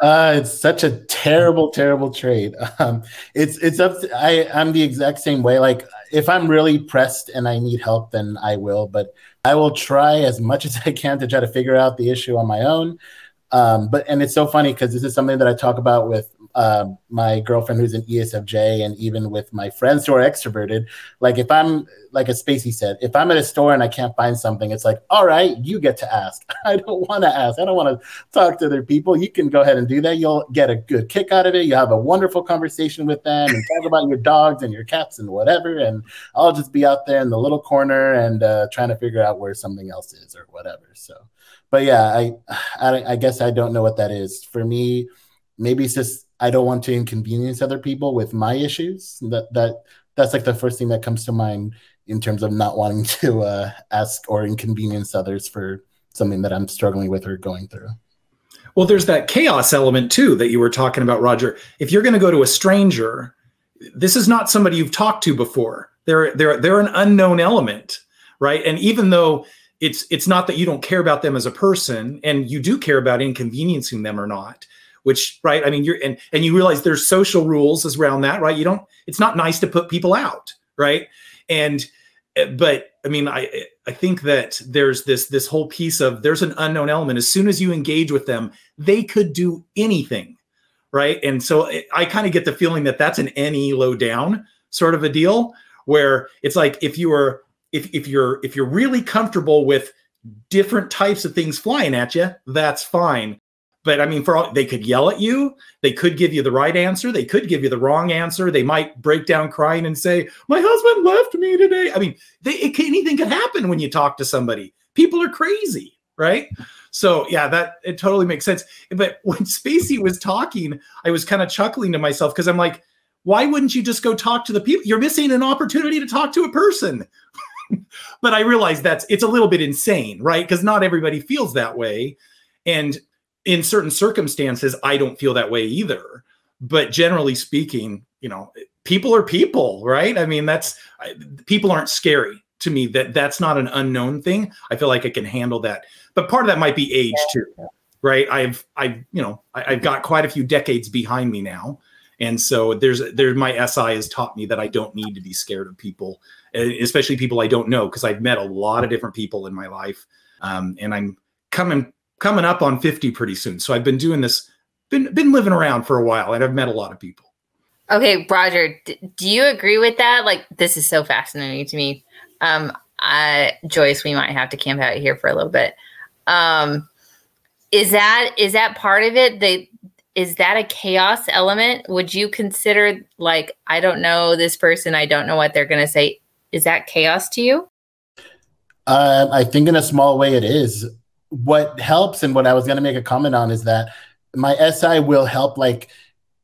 Uh, it's such a terrible, terrible trade. Um, it's it's up. To, I I'm the exact same way. Like if I'm really pressed and I need help, then I will. But I will try as much as I can to try to figure out the issue on my own. Um, but and it's so funny because this is something that I talk about with uh, my girlfriend who's an ESFJ, and even with my friends who are extroverted. Like if I'm like a Spacey said, if I'm at a store and I can't find something, it's like, all right, you get to ask. I don't want to ask. I don't want to talk to other people. You can go ahead and do that. You'll get a good kick out of it. You have a wonderful conversation with them and talk about your dogs and your cats and whatever. And I'll just be out there in the little corner and uh, trying to figure out where something else is or whatever. So, but yeah, I, I, I guess I don't know what that is for me. Maybe it's just I don't want to inconvenience other people with my issues. That that that's like the first thing that comes to mind in terms of not wanting to uh, ask or inconvenience others for something that I'm struggling with or going through. Well, there's that chaos element too that you were talking about, Roger. If you're going to go to a stranger, this is not somebody you've talked to before. They're they're they're an unknown element, right? And even though it's it's not that you don't care about them as a person, and you do care about inconveniencing them or not, which right i mean you're and and you realize there's social rules around that right? You don't it's not nice to put people out right? And eh, but i mean i i think that there's this this whole piece of there's an unknown element. As soon as you engage with them they could do anything right? And so eh, i kind of get the feeling that that's an NE low down sort of a deal where it's like if you are if if you're if you're really comfortable with different types of things flying at you that's fine but I mean, for all they could yell at you, they could give you the right answer, they could give you the wrong answer. They might break down crying and say, "My husband left me today." I mean, they, it, anything could happen when you talk to somebody. People are crazy, right? So yeah, that it totally makes sense. But when Spacey was talking, I was kind of chuckling to myself because I'm like, why wouldn't you just go talk to the people? You're missing an opportunity to talk to a person. but I realize that's it's a little bit insane, right? Because not everybody feels that way. And in certain circumstances, I don't feel that way either. But generally speaking, you know, people are people, right? I mean, that's people aren't scary to me. That that's not an unknown thing. I feel like I can handle that. But part of that might be age too, right? I've I've you know I, have got quite a few decades behind me now, and so there's there's my SI has taught me that I don't need to be scared of people, especially people I don't know, because I've met a lot of different people in my life, um, and I'm coming coming up on 50 pretty soon. So I've been doing this, been been living around for a while, and I've met a lot of people. Okay, Roger, d- do you agree with that? Like, this is so fascinating to me. Um, I, Joyce, we might have to camp out here for a little bit. Um, is that is that part of it? The is that a chaos element? Would you consider like I don't know this person, I don't know what they're going to say? Is that chaos to you? Uh, I think in a small way it is what helps and what I was going to make a comment on is that my SI will help like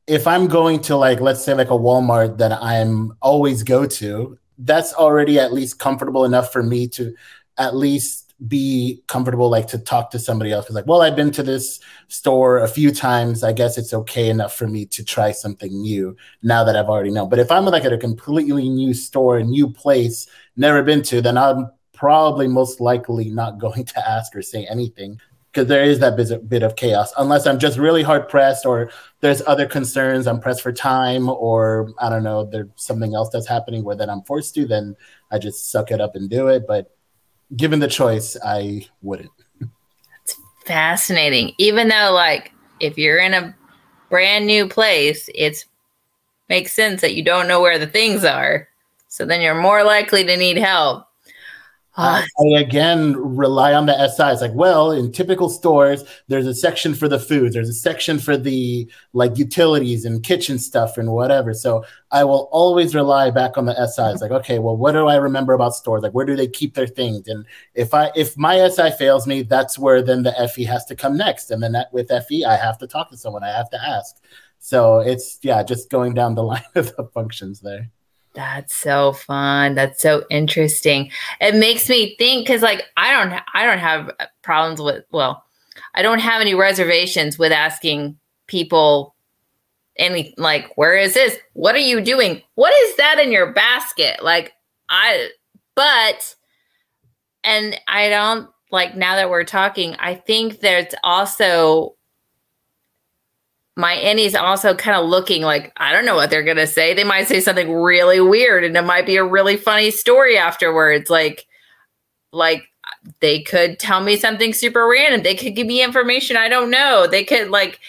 if I'm going to like let's say like a Walmart that I'm always go to, that's already at least comfortable enough for me to at least be comfortable like to talk to somebody else. Because like well i've been to this store a few times. I guess it's okay enough for me to try something new now that i've already known. But if i'm like at a completely new store a new place never been to then i'm probably most likely not going to ask or say anything because there is that bit, of chaos. Unless i'm just really hard pressed or there's other concerns i'm pressed for time or i don't know there's something else that's happening where then i'm forced to then i just suck it up and do it. But given the choice i wouldn't. It's fascinating. Even though like if you're in a brand new place it's makes sense that you don't know where the things are. So then you're more likely to need help I, uh, I again rely on the SI. It's like, well, in typical stores, there's a section for the foods, there's a section for the like utilities and kitchen stuff and whatever. So I will always rely back on the SI. It's like, okay, well, what do I remember about stores? Like, where do they keep their things? And if I if my SI fails me, that's where then the FE has to come next. And then that, with FE, I have to talk to someone. I have to ask. So it's yeah, just going down the line of the functions there. That's so fun. That's so interesting. It makes me think because, like, I don't, I don't have problems with. Well, I don't have any reservations with asking people any like, where is this? What are you doing? What is that in your basket? Like, I but and I don't like now that we're talking, I think there's also my NE's also kind of looking like I don't know what they're gonna say. They might say something really weird, and it might be a really funny story afterwards. Like, like they could tell me something super random. They could give me information I don't know. They could like,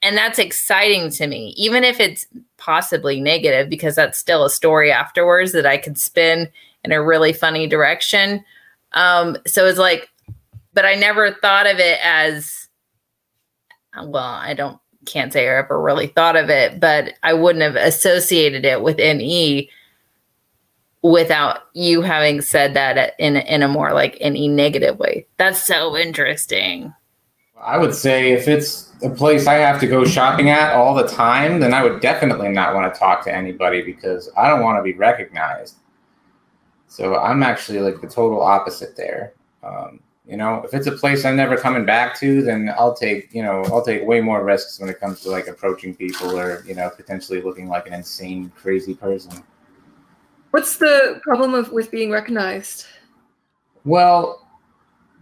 and that's exciting to me, even if it's possibly negative, because that's still a story afterwards that I could spin in a really funny direction. Um, so it's like, but I never thought of it as well. I don't can't say I ever really thought of it, but I wouldn't have associated it with NE without you having said that in in a more like NE negative way. That's so interesting. I would say if it's a place I have to go shopping at all the time, then I would definitely not want to talk to anybody because I don't want to be recognized. So I'm actually like the total opposite there. Um, you know, if it's a place I'm never coming back to, then I'll take, you know, I'll take way more risks when it comes to like approaching people or, you know, potentially looking like an insane, crazy person. What's the problem of with being recognized? Well,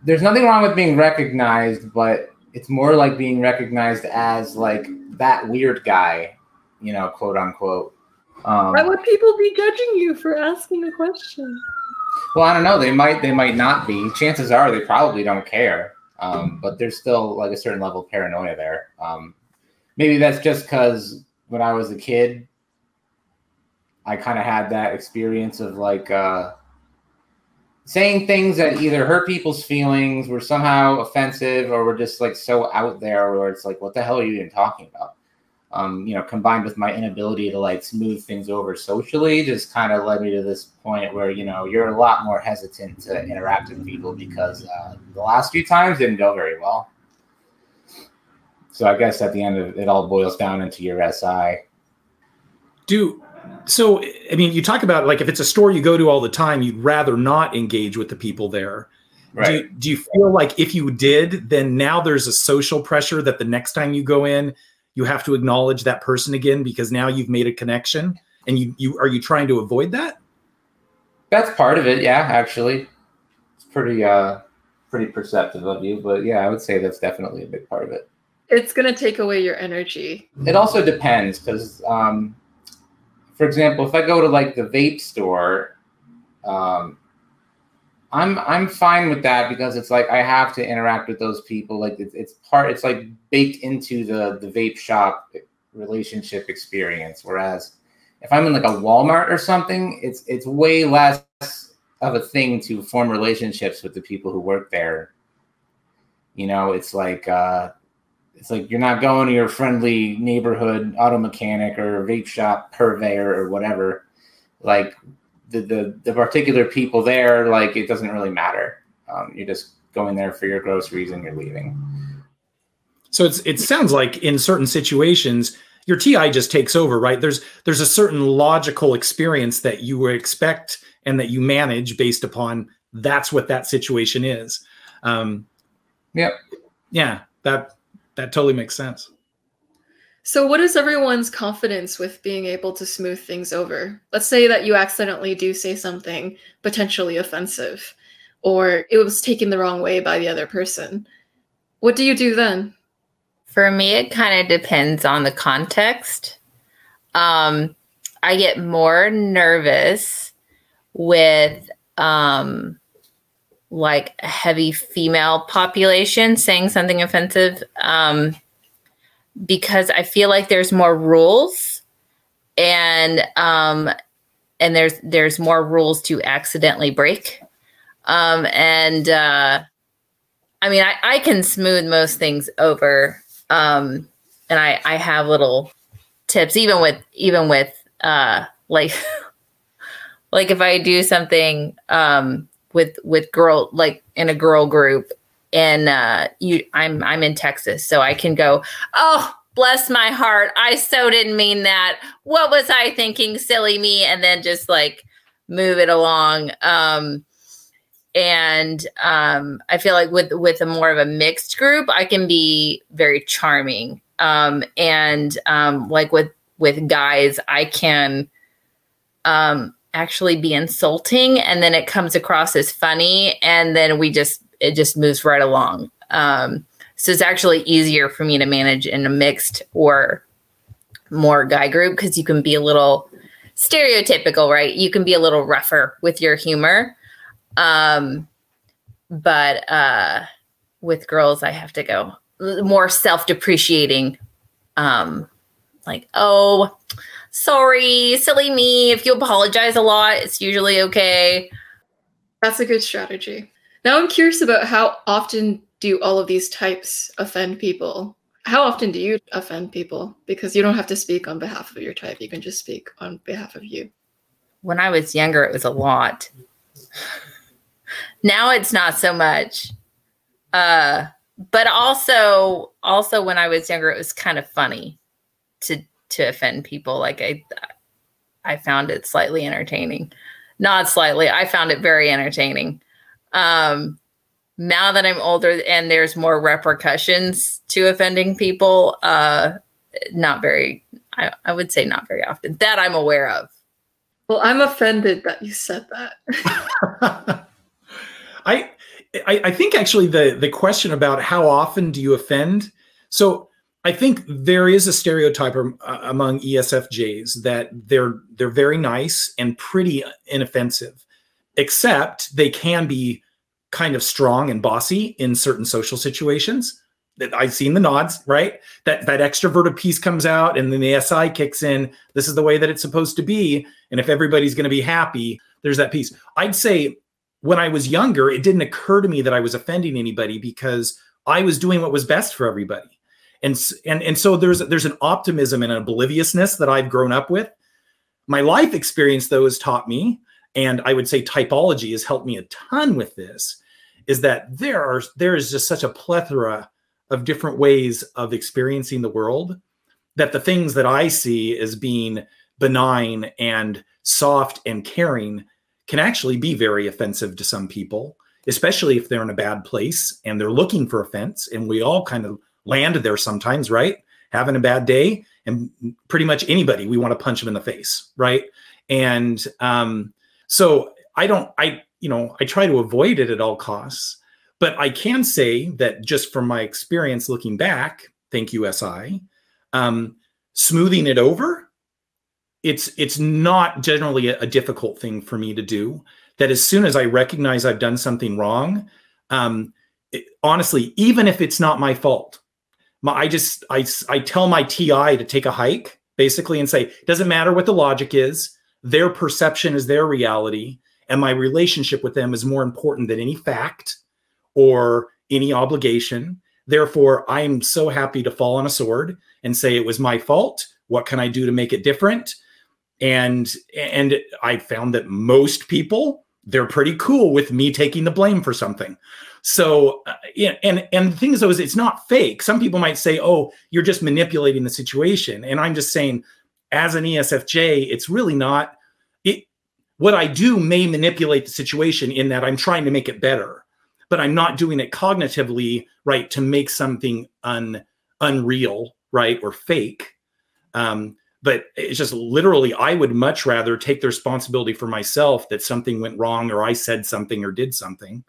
there's nothing wrong with being recognized, but it's more like being recognized as like that weird guy, you know, quote unquote. Um, Why would people be judging you for asking a question? Well, I don't know. They might. They might not be. Chances are they probably don't care. Um, but there's still like a certain level of paranoia there. Um, maybe that's just because when I was a kid, I kind of had that experience of like uh, saying things that either hurt people's feelings, were somehow offensive, or were just like so out there, where it's like, what the hell are you even talking about? Um, you know, combined with my inability to like smooth things over socially, just kind of led me to this point where you know you're a lot more hesitant to interact with people because uh, the last few times didn't go very well. So I guess at the end of it, all boils down into your SI. Do so. I mean, you talk about like if it's a store you go to all the time, you'd rather not engage with the people there. Right. Do, do you feel like if you did, then now there's a social pressure that the next time you go in, you have to acknowledge that person again because now you've made a connection and you you are you trying to avoid that? That's part of it yeah actually. It's pretty uh pretty perceptive of you but yeah i would say that's definitely a big part of it. It's going to take away your energy. It also depends because um for example if i go to like the vape store um I'm I'm fine with that because it's like I have to interact with those people. Like it's, it's part. It's like baked into the the vape shop relationship experience. Whereas if I'm in like a Walmart or something, it's it's way less of a thing to form relationships with the people who work there. You know, it's like uh, it's like you're not going to your friendly neighborhood auto mechanic or vape shop purveyor or whatever. Like the, the, the particular people there, like it doesn't really matter. Um, you're just going there for your groceries and you're leaving. So it's it sounds like in certain situations your TI just takes over, right? There's there's a certain logical experience that you would expect and that you manage based upon that's what that situation is. Um, yep. Yeah, that that totally makes sense. So, what is everyone's confidence with being able to smooth things over? Let's say that you accidentally do say something potentially offensive, or it was taken the wrong way by the other person. What do you do then? For me, it kind of depends on the context. Um, I get more nervous with um, like a heavy female population saying something offensive. Um, because I feel like there's more rules and um and there's there's more rules to accidentally break. Um and uh I mean I, I can smooth most things over. Um and I I have little tips even with even with uh like like if I do something um with with girl like in a girl group and uh, you, I'm I'm in Texas, so I can go. Oh, bless my heart! I so didn't mean that. What was I thinking? Silly me, and then just like move it along. Um, and um, I feel like with with a more of a mixed group, I can be very charming. Um, and um, like with with guys, I can um, actually be insulting and then it comes across as funny and then we just it just moves right along um, so it's actually easier for me to manage in a mixed or more guy group because you can be a little stereotypical right you can be a little rougher with your humor um, but uh, with girls i have to go more self-depreciating um, like oh sorry, silly me. If you apologize a lot, it's usually okay. That's a good strategy. Now I'm curious about how often do all of these types offend people? How often do you offend people? Because you don't have to speak on behalf of your type, you can just speak on behalf of you. When I was younger, it was a lot. now it's not so much. Uh, but also, also when I was younger, it was kind of funny to to offend people. Like I, I found it slightly entertaining. Not slightly. I found it very entertaining. Um, now that I'm older and there's more repercussions to offending people, uh, not very. I, I would say not very often that I'm aware of. Well, I'm offended that you said that. I, I, I think actually the the question about how often do you offend? So I think there is a stereotype uh, among ESFJs that they're they're very nice and pretty inoffensive, except they can be kind of strong and bossy in certain social situations. That I've seen the nods, right? That that extroverted piece comes out, and then the SI kicks in. This is the way that it's supposed to be, and if everybody's going to be happy, there's that piece. I'd say when I was younger, it didn't occur to me that I was offending anybody because I was doing what was best for everybody and and and so there's there's an optimism and an obliviousness that I've grown up with. My life experience, though, has taught me, and I would say typology has helped me a ton with this, is that there are there is just such a plethora of different ways of experiencing the world that the things that I see as being benign and soft and caring can actually be very offensive to some people, especially if they're in a bad place and they're looking for offense. And we all kind of land there sometimes, right? Having a bad day, and pretty much anybody we want to punch them in the face, right? And um, so I don't, I you know, I try to avoid it at all costs. But I can say that just from my experience looking back, thank you, SI, um, smoothing it over, it's it's not generally a, a, difficult thing for me to do. That as soon as I recognize I've done something wrong, um, it, honestly, even if it's not my fault, my, I just I I tell my TI to take a hike basically and say doesn't matter what the logic is, their perception is their reality, and my relationship with them is more important than any fact or any obligation. Therefore, I am so happy to fall on a sword and say it was my fault. What can I do to make it different? And and I found that most people they're pretty cool with me taking the blame for something. So, uh, and and the thing is, though, is it's not fake. Some people might say, "Oh, you're just manipulating the situation," and I'm just saying, as an ESFJ, it's really not. It what I do may manipulate the situation in that I'm trying to make it better, but I'm not doing it cognitively, right, to make something un unreal, right, or fake. Um, but it's just literally, I would much rather take the responsibility for myself that something went wrong or I said something or did something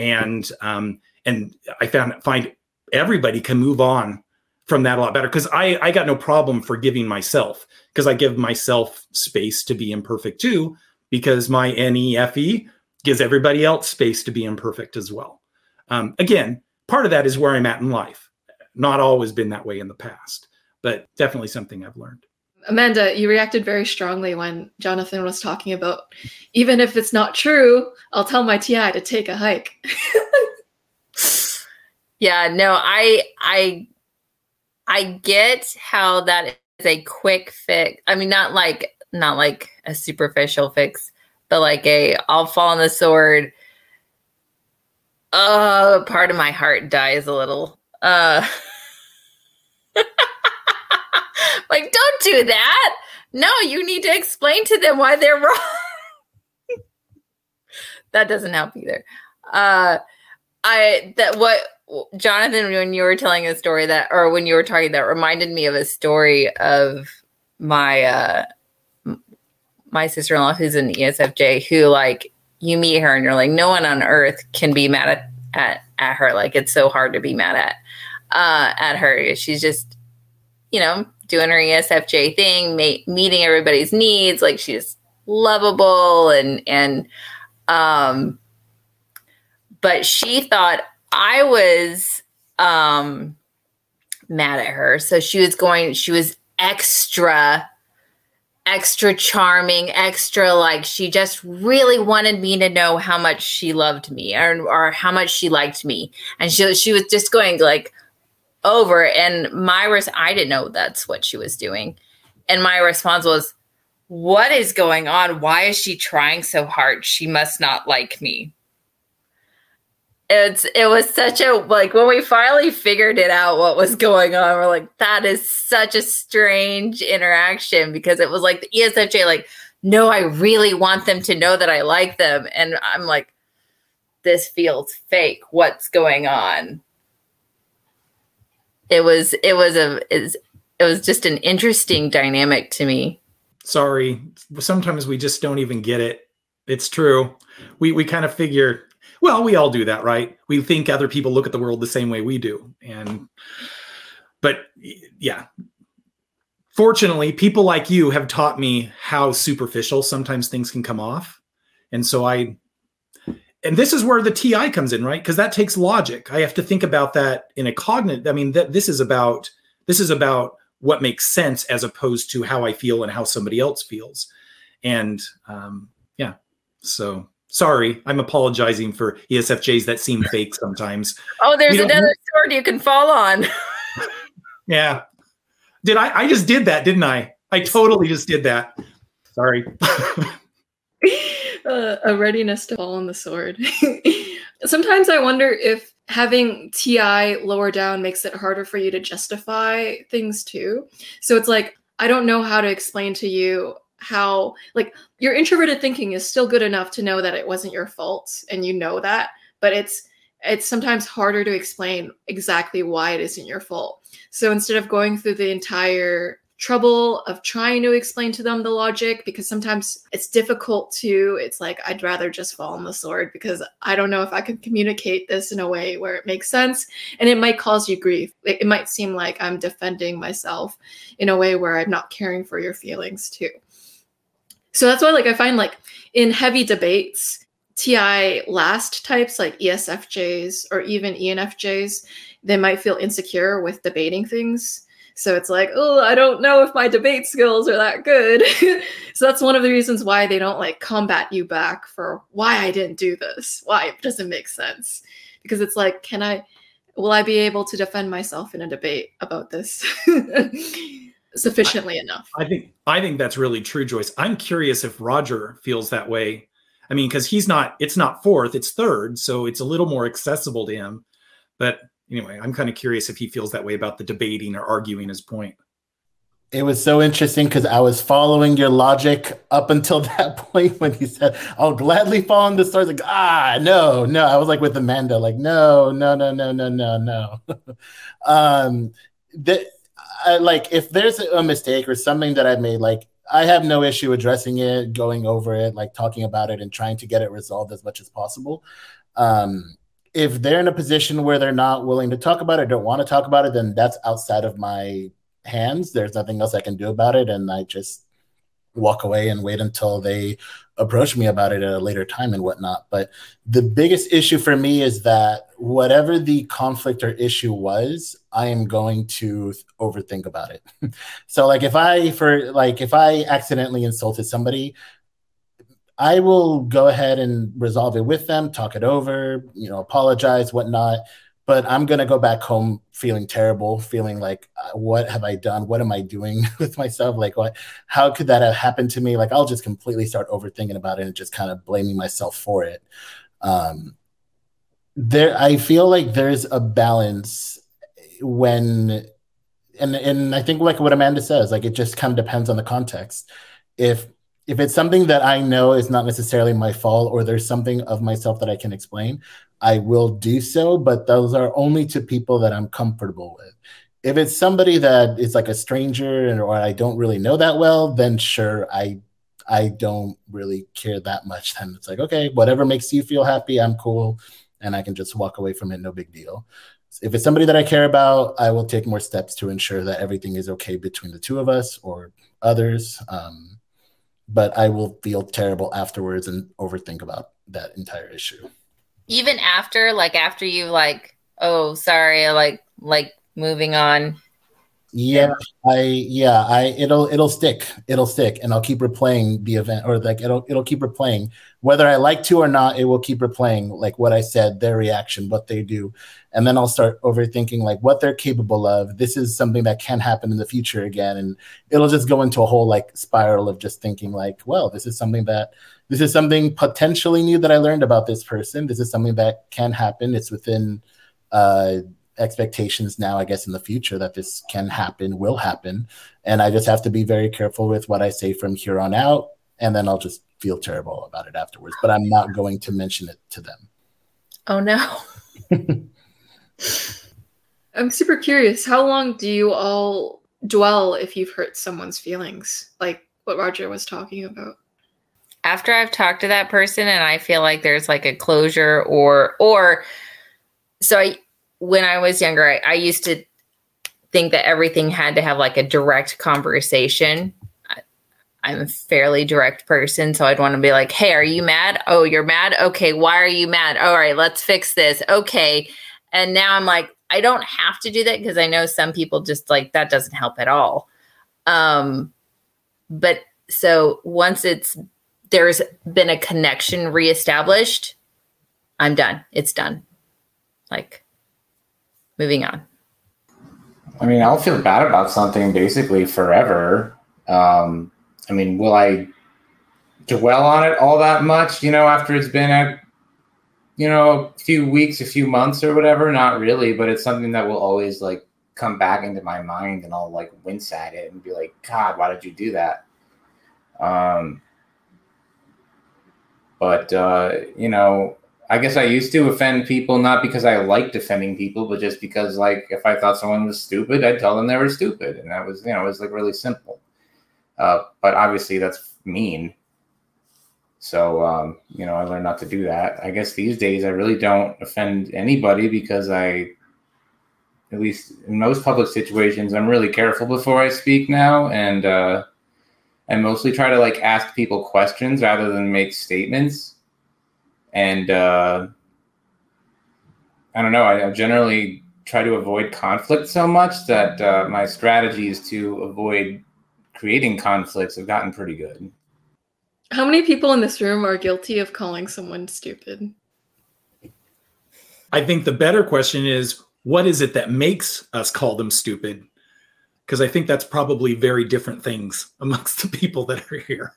and um, and I found find everybody can move on from that a lot better because I I got no problem forgiving myself because I give myself space to be imperfect too because my NEFE gives everybody else space to be imperfect as well. Um, again, part of that is where I'm at in life. Not always been that way in the past, but definitely something I've learned. Amanda, you reacted very strongly when Jonathan was talking about even if it's not true, I'll tell my TI to take a hike. yeah, no, I I I get how that is a quick fix. I mean not like not like a superficial fix, but like a I'll fall on the sword. Oh, part of my heart dies a little. Uh Like, don't do that. No, you need to explain to them why they're wrong. that doesn't help either. Uh, I that what Jonathan when you were telling a story that or when you were talking that reminded me of a story of my uh my sister in law, who's an ESFJ, who like you meet her and you're like, no one on earth can be mad at at, at her. Like it's so hard to be mad at uh, at her. She's just, you know, doing her ESFJ thing, ma- meeting everybody's needs. Like she's lovable and and um, but she thought I was um mad at her, so she was going. She was extra extra charming, extra like she just really wanted me to know how much she loved me or, or how much she liked me. And she, she was just going like over and my res- I didn't know that's what she was doing. And my response was, what is going on? Why is she trying so hard? She must not like me it's it was such a like when we finally figured it out what was going on we're like that is such a strange interaction because it was like the ESFJ like no I really want them to know that I like them and I'm like this feels fake. What's going on? It was it was a it was just an interesting dynamic to me. Sorry. Sometimes we just don't even get it. It's true. We we kind of figure well, we all do that, right? We think other people look at the world the same way we do. And, but yeah, fortunately, people like you have taught me how superficial sometimes things can come off. And so I, and this is where the TI comes in, right? Because that takes logic. I have to think about that in a cognitive. I mean, that this is about this is about what makes sense as opposed to how I feel and how somebody else feels. And um, yeah, so sorry, I'm apologizing for ESFJs that seem fake sometimes. Oh, there's another sword you can fall on. yeah. Did I? I just did that, didn't I? I totally just did that. Sorry. uh, a readiness to fall on the sword. Sometimes I wonder if having TI lower down makes it harder for you to justify things too. So it's like, I don't know how to explain to you how like your introverted thinking is still good enough to know that it wasn't your fault and you know that but it's it's sometimes harder to explain exactly why it isn't your fault. So instead of going through the entire trouble of trying to explain to them the logic because sometimes it's difficult to it's like i'd rather just fall on the sword because i don't know if i can communicate this in a way where it makes sense. And it might cause you grief. It, it might seem like i'm defending myself in a way where i'm not caring for your feelings too so that's why like I find like in heavy debates, TI last types like ESFJs or even ENFJs, they might feel insecure with debating things. So it's like, oh, I don't know if my debate skills are that good. so that's one of the reasons why they don't like combat you back for why I didn't do this, why it doesn't make sense. Because it's like, can I, will I be able to defend myself in a debate about this? sufficiently I, enough. I think I think that's really true, Joyce. I'm curious if Roger feels that way. I mean, because he's not, it's not fourth, it's third, so it's a little more accessible to him. But anyway, I'm kind of curious if he feels that way about the debating or arguing his point. It was so interesting because I was following your logic up until that point when he said, I'll gladly fall on the stars. Like, ah, no, no. I was like with Amanda, like, no, no, no, no, no, no, no. um, that I, like if there's a mistake or something that I've made, like I have no issue addressing it, going over it, like talking about it, and trying to get it resolved as much as possible. Um, if they're in a position where they're not willing to talk about it, don't want to talk about it, then that's outside of my hands. There's nothing else I can do about it, and I just walk away and wait until they approach me about it at a later time and whatnot. But the biggest issue for me is that whatever the conflict or issue was, I am going to overthink about it. so like if I for like if I accidentally insulted somebody, I will go ahead and resolve it with them, talk it over, you know, apologize, whatnot but I'm gonna go back home feeling terrible, feeling like, uh, what have I done? What am I doing with myself? Like, what? How could that have happened to me? Like, I'll just completely start overthinking about it and just kind of blaming myself for it. Um, there, I feel like there's a balance when, and and I think like what Amanda says, like it just kind of depends on the context. If if it's something that I know is not necessarily my fault, or there's something of myself that I can explain, I will do so, but those are only to people that I'm comfortable with. If it's somebody that is like a stranger or I don't really know that well, then sure, I I don't really care that much. Then it's like, okay, whatever makes you feel happy, I'm cool. And I can just walk away from it, no big deal. If it's somebody that I care about, I will take more steps to ensure that everything is okay between the two of us or others. Um, but I will feel terrible afterwards and overthink about that entire issue. Even after, like after you like, oh, sorry, like like moving on. Yeah, I yeah, I it'll it'll stick. It'll stick and I'll keep replaying the event or like it'll it'll keep replaying. Whether I like to or not, it will keep replaying like what I said, their reaction, what they do. And then I'll start overthinking like what they're capable of. This is something that can happen in the future again. And it'll just go into a whole like spiral of just thinking like, well, this is something that this is something potentially new that I learned about this person. This is something that can happen. It's within uh expectations now, I guess, in the future that this can happen, will happen. And I just have to be very careful with what I say from here on out. And then I'll just feel terrible about it afterwards. But I'm not going to mention it to them. Oh, no. I'm super curious. How long do you all dwell if you've hurt someone's feelings? Like what Roger was talking about. After I've talked to that person and I feel like there's like a closure or or so I when I was younger, I, I used to think that everything had to have like a direct conversation. I, I'm a fairly direct person, so I'd want to be like, "Hey, are you mad? Oh, you're mad. Okay, why are you mad? All right, let's fix this. Okay." And now I'm like, I don't have to do that because I know some people just like that doesn't help at all. Um, but so once it's there's been a connection reestablished, I'm done. It's done. Like moving on. I mean, I'll feel bad about something basically forever. Um, I mean, will I dwell on it all that much, you know, after it's been a, you know, a few weeks, a few months or whatever? Not really, but it's something that will always like come back into my mind and I'll like wince at it and be like, God, why did you do that? Um, but, uh, you know, I guess I used to offend people not because I liked offending people, but just because like if I thought someone was stupid, I'd tell them they were stupid, and that was you know it was like really simple. Uh, but obviously that's mean. So um, you know I learned not to do that. I guess these days I really don't offend anybody because I, at least in most public situations, I'm really careful before I speak now, and uh, I mostly try to like ask people questions rather than make statements and uh, I don't know. I, generally try to avoid conflict so much that uh, my strategies to avoid creating conflicts have gotten pretty good. How many people in this room are guilty of calling someone stupid? I think the better question is what is it that makes us call them stupid? Because I think that's probably very different things amongst the people that are here.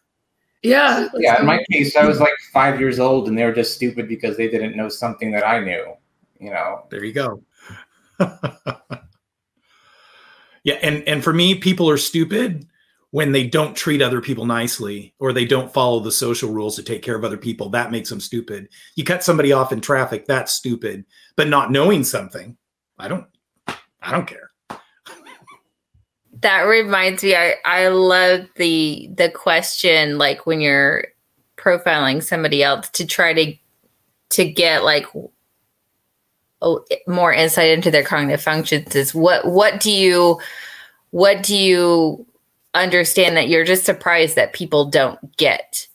Yeah. Yeah. In my case, I was like five years old and they were just stupid because they didn't know something that I knew, you know. There you go. yeah, and and for me, people are stupid when they don't treat other people nicely or they don't follow the social rules to take care of other people. That makes them stupid. You cut somebody off in traffic, that's stupid. But not knowing something, I don't I don't care that reminds me I, I love the the question like when you're profiling somebody else to try to to get like more insight into their cognitive functions is what what do you what do you understand that you're just surprised that people don't get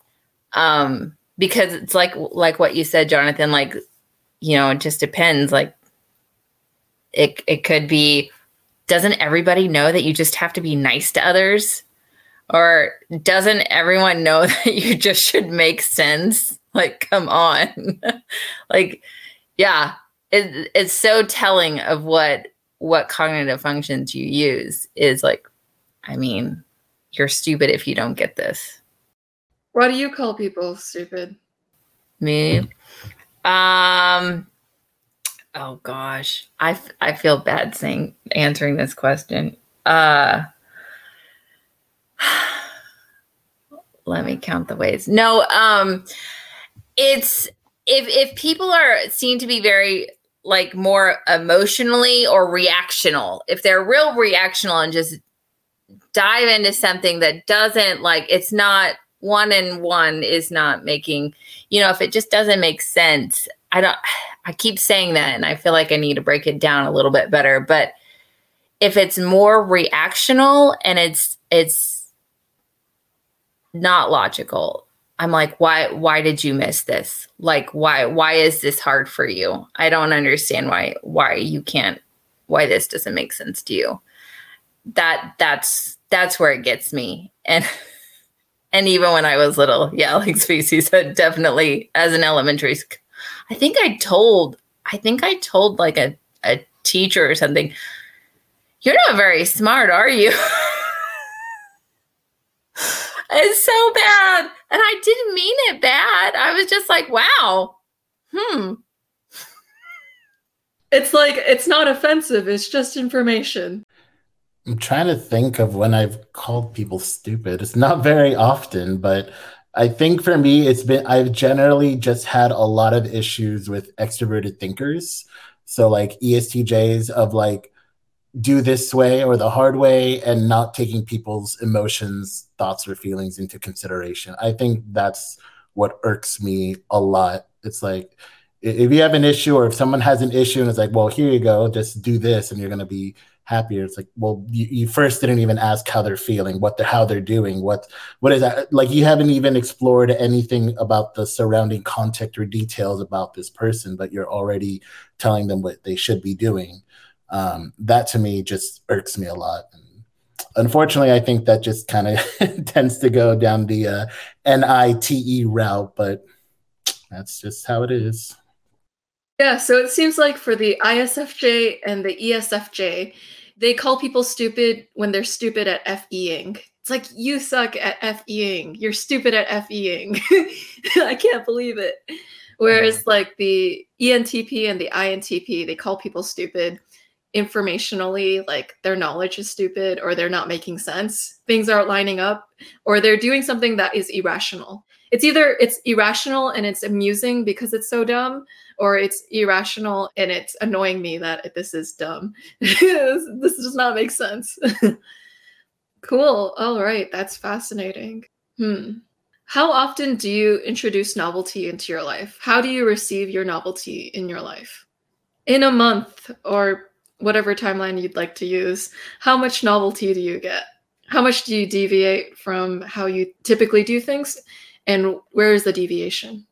um because it's like like what you said jonathan like you know it just depends like it it could be doesn't everybody know that you just have to be nice to others? Or doesn't everyone know that you just should make sense? Like, come on. like, yeah, it, it's so telling of what what cognitive functions you use is like, I mean, you're stupid if you don't get this. Why do you call people stupid? Me? Um Oh gosh, I, f- I feel bad saying answering this question. Uh, let me count the ways. No, um, it's if if people are seen to be very like more emotionally or reactional, if they're real reactional and just dive into something that doesn't like it's not one and one is not making, you know, if it just doesn't make sense, I don't, I keep saying that and I feel like I need to break it down a little bit better. But if it's more reactional and it's, it's not logical, I'm like, why, why did you miss this? Like, why, why is this hard for you? I don't understand why, why you can't, why this doesn't make sense to you. That, that's, that's where it gets me. And, And even when I was little, yeah, like Spacey said, definitely as an elementary. I think I told, I think I told like a, a teacher or something, you're not very smart, are you? it's so bad. And I didn't mean it bad. I was just like, wow, hmm. It's like, it's not offensive, it's just information. I'm trying to think of when I've called people stupid. It's not very often, but I think for me, it's been, I've generally just had a lot of issues with extroverted thinkers. So, like ESTJs of like, do this way or the hard way and not taking people's emotions, thoughts, or feelings into consideration. I think that's what irks me a lot. It's like, if you have an issue or if someone has an issue and it's like, well, here you go, just do this and you're going to be happier. It's like well you, you first didn't even ask how they're feeling what they're how they're doing what what is that? Like you haven't even explored anything about the surrounding context or details about this person but you're already telling them what they should be doing. Um, that to me just irks me a lot. And unfortunately i think that just kind of tends to go down the uh, nite route but that's just how it is. Yeah, so it seems like for the ISFJ and the ESFJ, they call people stupid when they're stupid at FEing. It's like you suck at FEing. You're stupid at FEing. I can't believe it. Whereas yeah. like the ENTP and the INTP, they call people stupid informationally, like their knowledge is stupid or they're not making sense. Things aren't lining up or they're doing something that is irrational. It's either it's irrational and it's amusing because it's so dumb or it's irrational and it's annoying me that this is dumb. this, does not make sense. cool. All right. That's fascinating. Hmm. How often do you introduce novelty into your life? How do you receive your novelty in your life? In a month or whatever timeline you'd like to use, how much novelty do you get? How much do you deviate from how you typically do things? And where is the deviation?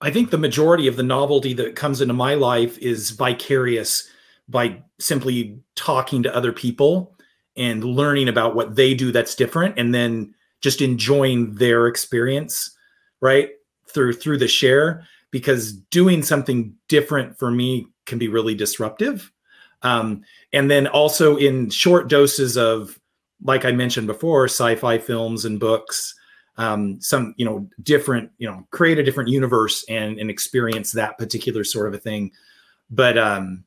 I think the majority of the novelty that comes into my life is vicarious by simply talking to other people and learning about what they do that's different and then just enjoying their experience right through through the share because doing something different for me can be really disruptive. Um, and then also in short doses of like i mentioned before sci-fi films and books um, some you know different you know create a different universe and and experience that particular sort of a thing. But um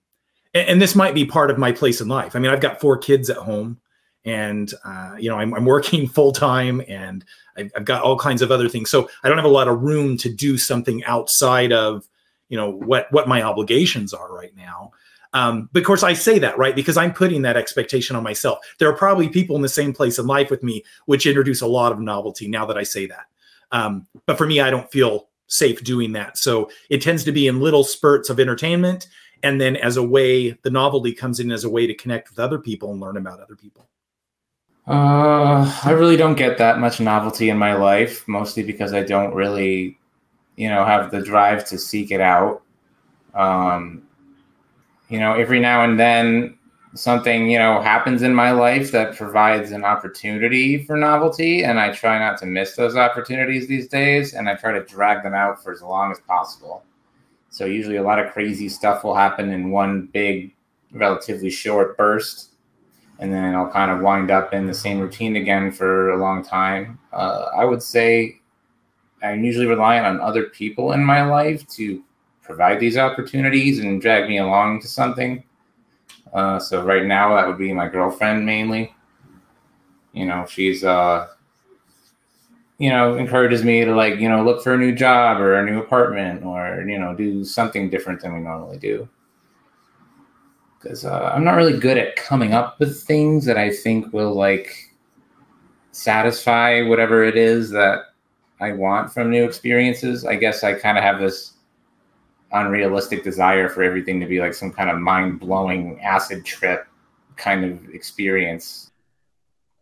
and, and this might be part of my place in life. I mean i've got four kids at home and uh, you know I'm, I'm working full time and I've, I've, got all kinds of other things. So i don't have a lot of room to do something outside of you know what what my obligations are right now um, but of course, I say that, right? Because I'm putting that expectation on myself. There are probably people in the same place in life with me, which introduce a lot of novelty now that I say that. Um, but for me, I don't feel safe doing that. So it tends to be in little spurts of entertainment. And then as a way, the novelty comes in as a way to connect with other people and learn about other people. Uh, I really don't get that much novelty in my life, mostly because I don't really, you know, have the drive to seek it out. Um, you know, every now and then something, you know, happens in my life that provides an opportunity for novelty. And I try not to miss those opportunities these days. And I try to drag them out for as long as possible. So usually a lot of crazy stuff will happen in one big, relatively short burst. And then I'll kind of wind up in the same routine again for a long time. Uh, I would say I'm usually relying on other people in my life to provide these opportunities and drag me along to something. Uh, so right now, that would be my girlfriend mainly. You know, she's uh, you know, encourages me to like, you know, look for a new job or a new apartment or you know, do something different than we normally do. Because uh, I'm not really good at coming up with things that I think will like satisfy whatever it is that I want from new experiences. I guess I kind of have this unrealistic desire for everything to be like some kind of mind blowing acid trip kind of experience.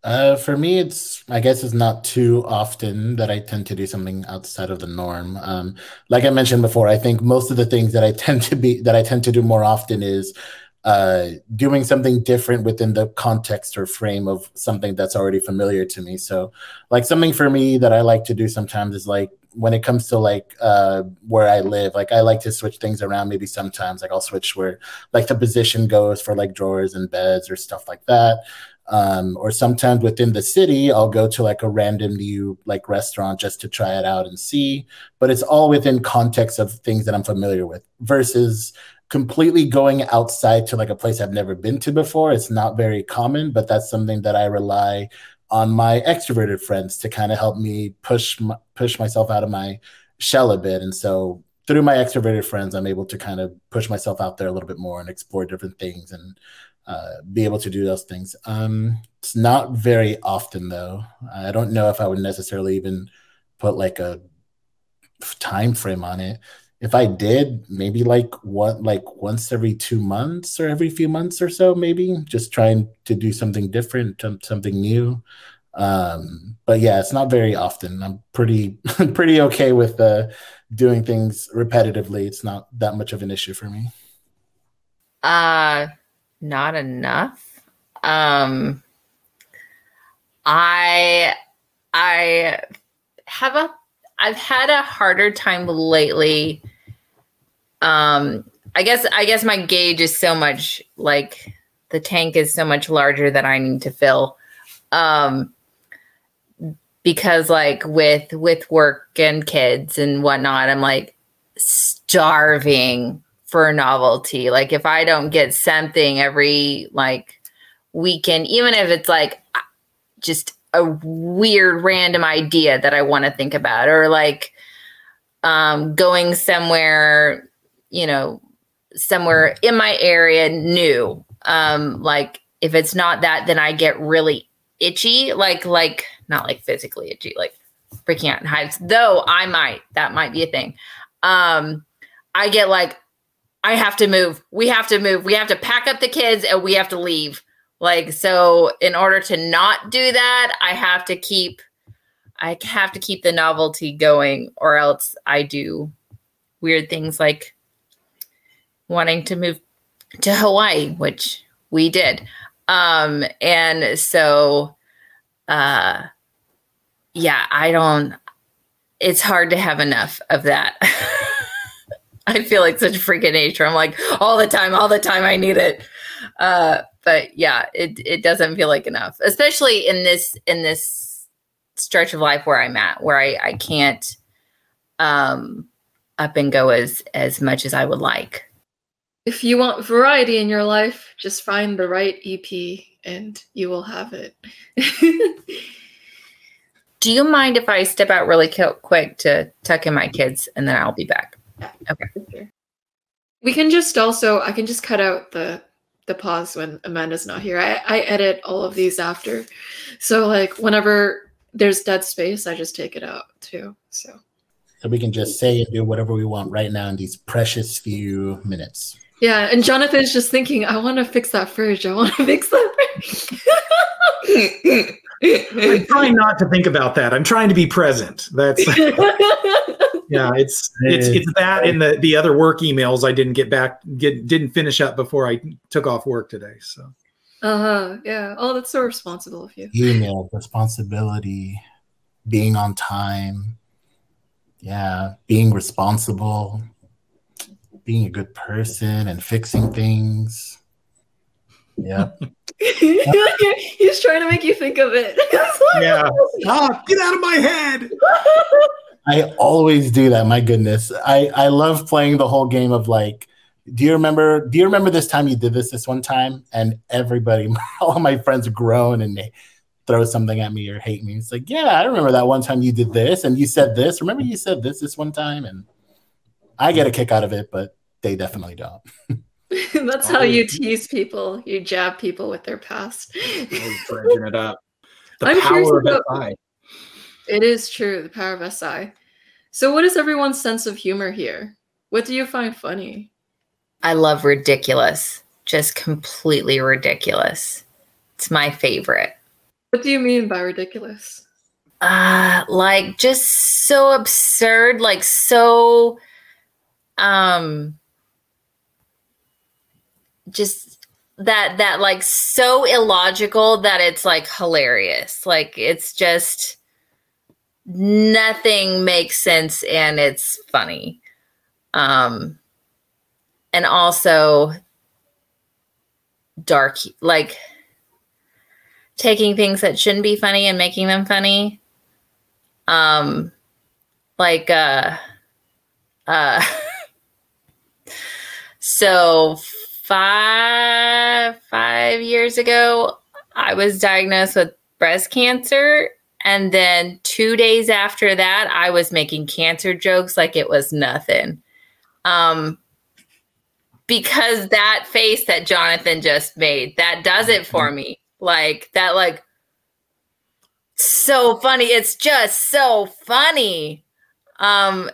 Uh, for me, it's I guess it's not too often that I tend to do something outside of the norm. Um, like I mentioned before, I think most of the things that I tend to be that I tend to do more often is uh, doing something different within the context or frame of something that's already familiar to me. So, like something for me that I like to do sometimes is like when it comes to like uh, where I live, like I like to switch things around. Maybe sometimes like I'll switch where like the position goes for like drawers and beds or stuff like that. Um, or sometimes within the city, I'll go to like a random new like restaurant just to try it out and see. But it's all within context of things that I'm familiar with versus completely going outside to like a place I've never been to before. It's not very common, but that's something that I rely on my extroverted friends to kind of help me push push myself out of my shell a bit. And so through my extroverted friends, I'm able to kind of push myself out there a little bit more and explore different things and uh, be able to do those things. Um, it's not very often though. I don't know if I would necessarily even put like a time frame on it if I did, maybe like what like once every two months or every few months or so, maybe just trying to do something different, something new. Um, but yeah, it's not very often. I'm pretty pretty okay with uh, doing things repetitively. It's not that much of an issue for me. Uh, not enough. Um, I I have a I've had a harder time lately um i guess i guess my gauge is so much like the tank is so much larger that i need to fill. Um because like with with work and kids and whatnot i'm like starving for novelty. Like if i don't get something every like weekend even if it's like just a weird random idea that i want to think about or like um, going somewhere you know, somewhere in my area new. Um, like if it's not that, then I get really itchy, like like not like physically itchy, like breaking out in hives. Though I might, that might be a thing. Um, I get like, I have to move. We have to move. We have to pack up the kids and we have to leave. Like so, in order to not do that, I have to keep. I have to keep the novelty going, or else I do weird things like wanting to move to Hawaii, which we did. Um, and so, uh, yeah, I don't, it's hard to have enough of that. I feel like such a freak of nature. I'm like all the time, all the time. I need it. Uh, but yeah, it, it doesn't feel like enough, especially in this, in this stretch of life where I'm at, where I, I can't, um, up and go as, as much as I would like if you want variety in your life, just find the right EP and you will have it. Do you mind if I step out really quick to tuck in my kids and then I'll be back? Okay. We can just also I can just cut out the the pause when Amanda's not here. I, I edit all of these after. So like whenever there's dead space, I just take it out too. So so we can just say and do whatever we want right now in these precious few minutes. Yeah, and Jonathan's just thinking, I want to fix that fridge. I want to fix that fridge. I'm trying not to think about that. I'm trying to be present. That's yeah, it's it's it's that in the the other work emails I didn't get back get didn't finish up before I took off work today. So uh-huh. Yeah. Oh, that's so responsible of you. Email responsibility, being on time. Yeah, being responsible being a good person and fixing things. Yeah. He's trying to make you think of it. yeah. Oh, get out of my head. I always do that. My goodness. I, I love playing the whole game of like, do you remember do you remember this time you did this this one time? And everybody, all my friends groan and they throw something at me or hate me. It's like, yeah, I remember that one time you did this and you said this. Remember you said this this one time? And I get a kick out of it, but they definitely don't. That's how you tease people. You jab people with their past. Dredging it up. The I'm power of about, It is true, the power of SI. So, what is everyone's sense of humor here? What do you find funny? I love ridiculous, just completely ridiculous. It's my favorite. What do you mean by ridiculous? Uh, like just so absurd, like so um just that that like so illogical that it's like hilarious. Like it's just nothing makes sense and it's funny. Um and also dark like taking things that shouldn't be funny and making them funny. Um like uh uh so five five years ago I was diagnosed with breast cancer. And then 2 days after that I was making cancer jokes like it was nothing. Um because that face that Jonathan just made that does it for me. Like that like so funny. It's just so funny. Um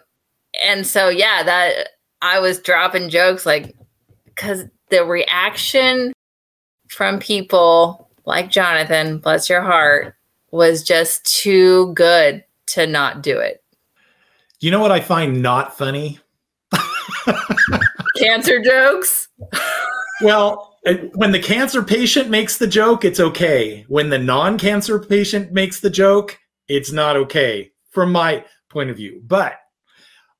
and so yeah that i was dropping jokes like because the reaction from people like jonathan bless your heart was just too good to not do it You know what I find not funny? cancer jokes Well, when the cancer patient makes the joke, it's okay. When the non-cancer patient makes the joke, it's not okay from my point of view. But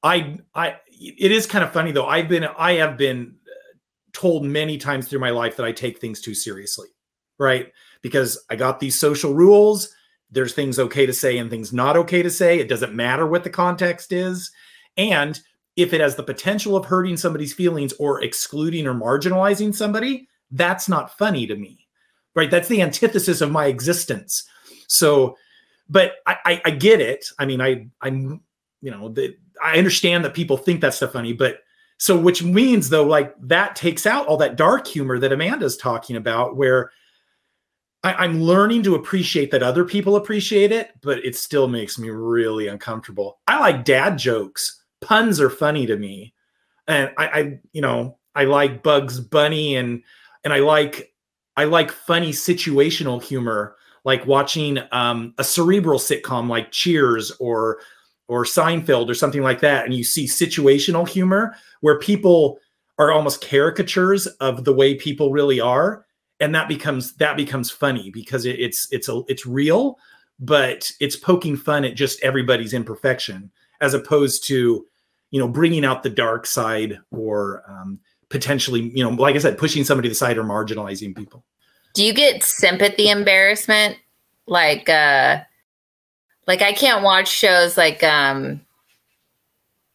I I it is kind of funny though. I've been I have been uh, told many times through my life that I take things too seriously. Right? Because I got these social rules. There's things okay to say and things not okay to say. It doesn't matter what the context is. And if it has the potential of hurting somebody's feelings or excluding or marginalizing somebody, that's not funny to me. Right? That's the antithesis of my existence. So, but I, I, I get it. I mean, I, I'm, you know, the, I understand that people think that stuff funny, but so which means though, like that takes out all that dark humor that Amanda's talking about, where I, I'm learning to appreciate that other people appreciate it, but it still makes me really uncomfortable. I like dad jokes. Puns are funny to me. And I, I you know, I like Bugs Bunny and and I like I like funny situational humor, like watching um, a cerebral sitcom like Cheers or or Seinfeld or something like that, and you see situational humor where people are almost caricatures of the way people really are, and that becomes that becomes funny because it, it's it's a it's real, but it's poking fun at just everybody's imperfection as opposed to you know bringing out the dark side or um, potentially you know like i said pushing somebody to the side or marginalizing people. Do you get sympathy embarrassment? Like uh like i can't watch shows like um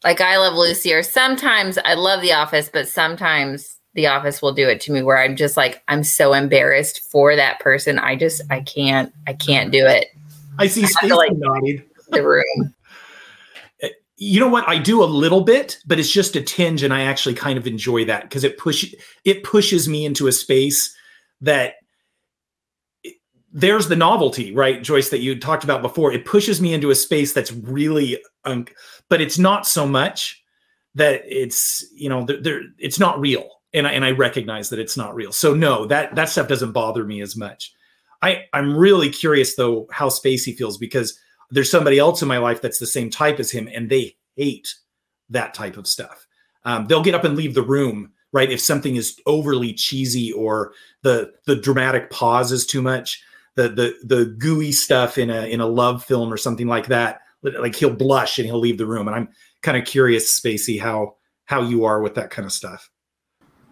like i love lucy or sometimes i love the office but sometimes the office will do it to me where i'm just like i'm so embarrassed for that person. I just i can't i can't do it. I see I have like- nodding the room. You know what? I do a little bit but it's just a tinge and i actually kind of enjoy that because it push it pushes me into a space that there's the novelty right joyce that you talked about before. It pushes me into a space that's really un- but it's not so much that it's you know there, it's not real. And I, and I recognize that it's not real. So no that that stuff doesn't bother me as much. I i'm really curious though how spacey feels because there's somebody else in my life that's the same type as him and they hate that type of stuff. Um, they'll get up and leave the room right if something is overly cheesy or the the dramatic pause is too much the the the gooey stuff in a in a love film or something like that like he'll blush and he'll leave the room and i'm kind of curious spacey how how you are with that kind of stuff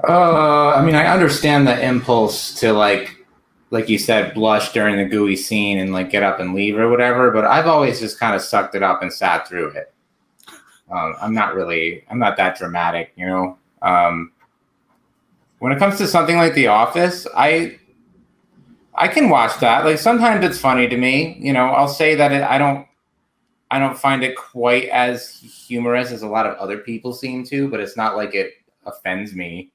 Uh, I mean, I understand the impulse to like, like you said, blush during the gooey scene and like get up and leave or whatever. But I've always just kind of sucked it up and sat through it. Um, I'm not really, I'm not that dramatic, you know. Um, when it comes to something like The Office, I, I can watch that. Like sometimes it's funny to me, you know. I'll say that it, I don't, I don't find it quite as humorous as a lot of other people seem to, but it's not like it offends me.